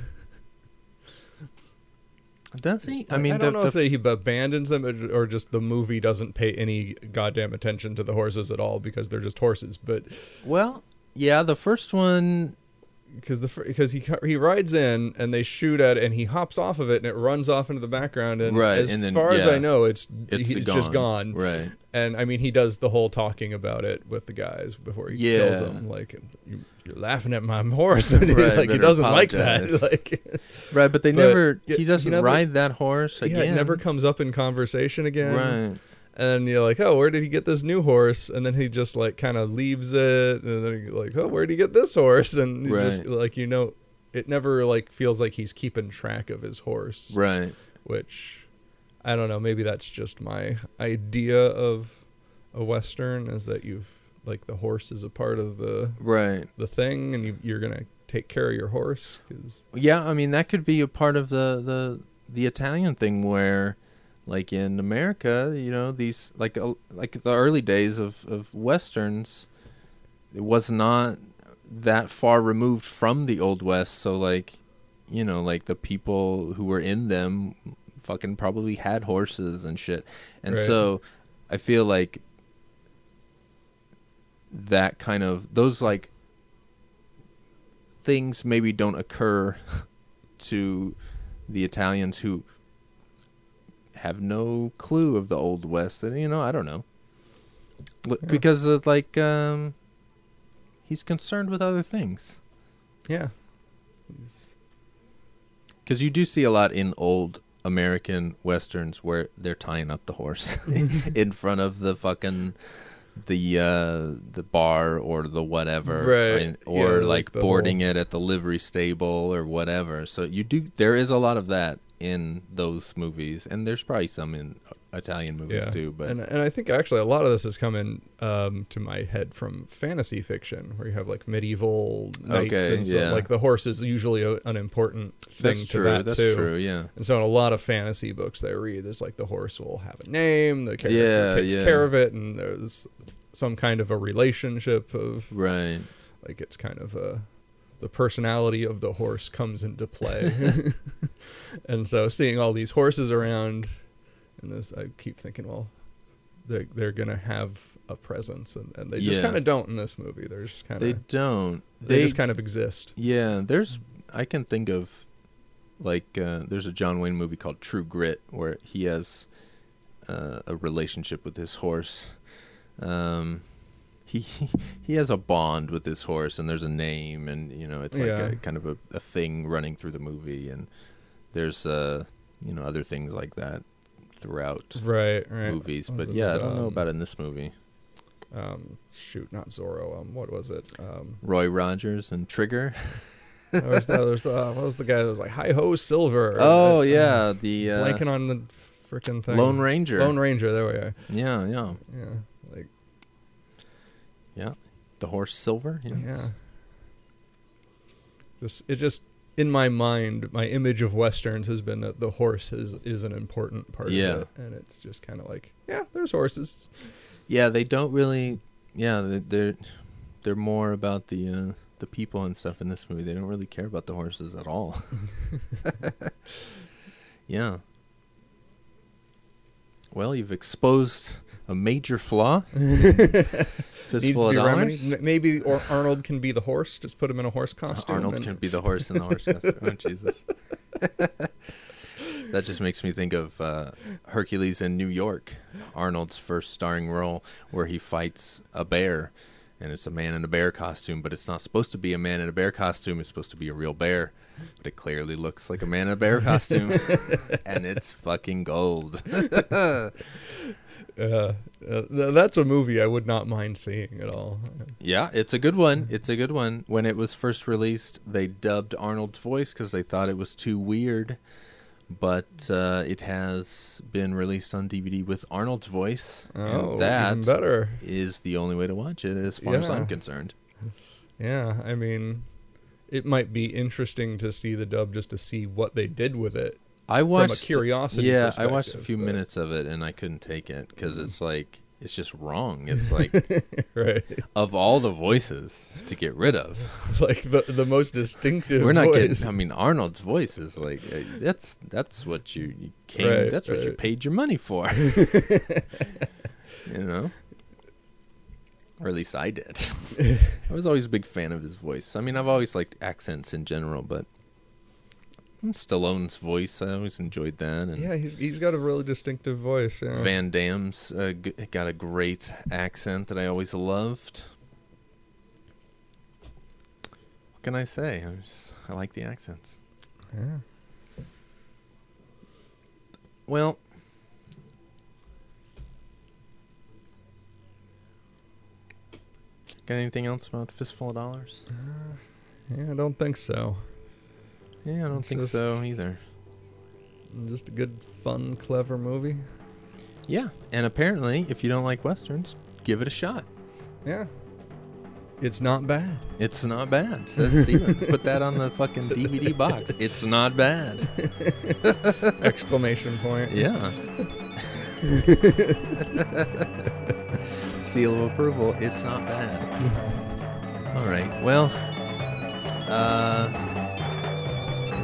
Does he? I mean, I don't the, know the if he abandons them or just the movie doesn't pay any goddamn attention to the horses at all because they're just horses. But well, yeah, the first one. Because the because he he rides in and they shoot at it and he hops off of it and it runs off into the background and Right, as and then- far as. I know it's It's, it's, gone. just gone Right. and I mean he does the whole talking about it with the guys before he Yeah. kills them like you, you're laughing at my horse [LAUGHS] Right, like he doesn't like that [LAUGHS] like Right, but they But never. He doesn't know, ride that horse yeah it never comes up in conversation again Right. And you're like oh where did he get this new horse and then he just like kind of leaves it and then you're like oh where did he get this horse [LAUGHS] and you just like you know it never like feels like he's keeping track of his horse Right. which I don't know. Maybe that's just my idea of a western is that you've like the horse is a part of the Right. the thing, and you, you're gonna take care of your horse because Yeah, I mean that could be a part of the the the Italian thing where like in America, you know, these like uh, like the early days of of westerns it was not that far removed from the old west, so like you know, like the people who were in them fucking probably had horses and shit. And Right. so I feel like that kind of those like things maybe don't occur [LAUGHS] to the Italians who have no clue of the old west and you know I don't know. L- Yeah. because of like um he's concerned with other things. Yeah, because you do see a lot in old American westerns where they're tying up the horse [LAUGHS] [LAUGHS] in front of the fucking the uh the bar or the whatever Right. and- or Yeah, like, like boarding it at the livery stable or whatever. So you do there is a lot of that in those movies and there's probably some in Italian movies yeah. too but and and I think actually a lot of this is coming um, to my head from fantasy fiction where you have like medieval knights Okay, and so yeah. like the horse is usually a, an important thing that's to true that that's too. true yeah And so in a lot of fantasy books that I read, there's like the horse will have a name, the character Yeah, takes care of it, and there's some kind of a relationship of right like it's kind of a the personality of the horse comes into play. [LAUGHS] and so seeing all these horses around and this I keep thinking, well, they're they're gonna have a presence and, and they just Yeah. kinda don't in this movie. They're just kinda they they, don't they, just kind of exist. Yeah, there's I can think of like uh, there's a John Wayne movie called True Grit where he has uh, a relationship with his horse. Um, he he has a bond with his horse, and there's a name, and you know it's like Yeah. a kind of a, a thing running through the movie, and there's uh you know other things like that throughout Right, right. movies. But yeah, I don't know um, about it in this movie. um shoot, not Zorro. Um what was it? Um Roy Rogers and Trigger. there was, the, there was the, uh, what was the guy that was like hi ho silver? Oh yeah, the uh, blanking on the freaking thing. Lone Ranger. Lone Ranger. There we are. Yeah, yeah. Yeah, Yeah, the horse Silver. Yes. yeah. Just it just in my mind, my image of westerns has been that the horse is is an important part Yeah. of it, and it's just kind of like yeah, there's horses. Yeah, they don't really. Yeah, they- they're they're more about the uh, the people and stuff in this movie. They don't really care about the horses at all. [LAUGHS] [LAUGHS] yeah. Well, you've exposed a major flaw. [LAUGHS] Fistful of dollars. remedied. Maybe or Arnold can be the horse. Just put him in a horse costume. Arnold and- can be the horse in the horse costume. Oh, Jesus. [LAUGHS] that just makes me think of uh, Hercules in New York, Arnold's first starring role, where he fights a bear, and it's a man in a bear costume, but it's not supposed to be a man in a bear costume. It's supposed to be a real bear, but it clearly looks like a man in a bear costume, [LAUGHS] and it's fucking gold. Uh, uh, th- that's a movie I would not mind seeing at all. Yeah, it's a good one. It's a good one. When it was first released, they dubbed Arnold's voice because they thought it was too weird. But uh, it has been released on DVD with Arnold's voice, Oh, and even that better. is the only way to watch it, as far as I'm concerned. Yeah, I mean, it might be interesting to see the dub just to see what they did with it I watched a curiosity. Yeah, I watched a few but- minutes of it, and I couldn't take it because it's like it's just wrong. It's [LAUGHS] like right. of all the voices to get rid of, [LAUGHS] Like the the most distinctive. we're not voice. getting. I mean, Arnold's voice is like uh, that's that's what you, you came. Right, that's what you paid your money for. [LAUGHS] you know, or at least I did. I was always a big fan of his voice. I mean, I've always liked accents in general, but Stallone's voice, I always enjoyed that. And Yeah, he's he's got a really distinctive voice. Yeah. Van Damme's uh, g- got a great accent that I always loved. What can I say? I, just, I like the accents. yeah. Well, got anything else about Fistful of Dollars? Yeah, I don't think so. Yeah, I don't think just- so either. Just a good, fun, clever movie. Yeah, and apparently, if you don't like westerns, give it a shot. Yeah. It's not bad. It's not bad, says Stephen. [LAUGHS] Put that on the fucking DVD box. It's not bad. [LAUGHS] Exclamation point. Yeah. [LAUGHS] Seal of approval. It's not bad. All right. Well, uh,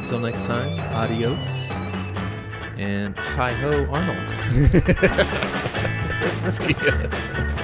until next time, adios. And hi ho, Arnold. [LAUGHS] [LAUGHS] See ya.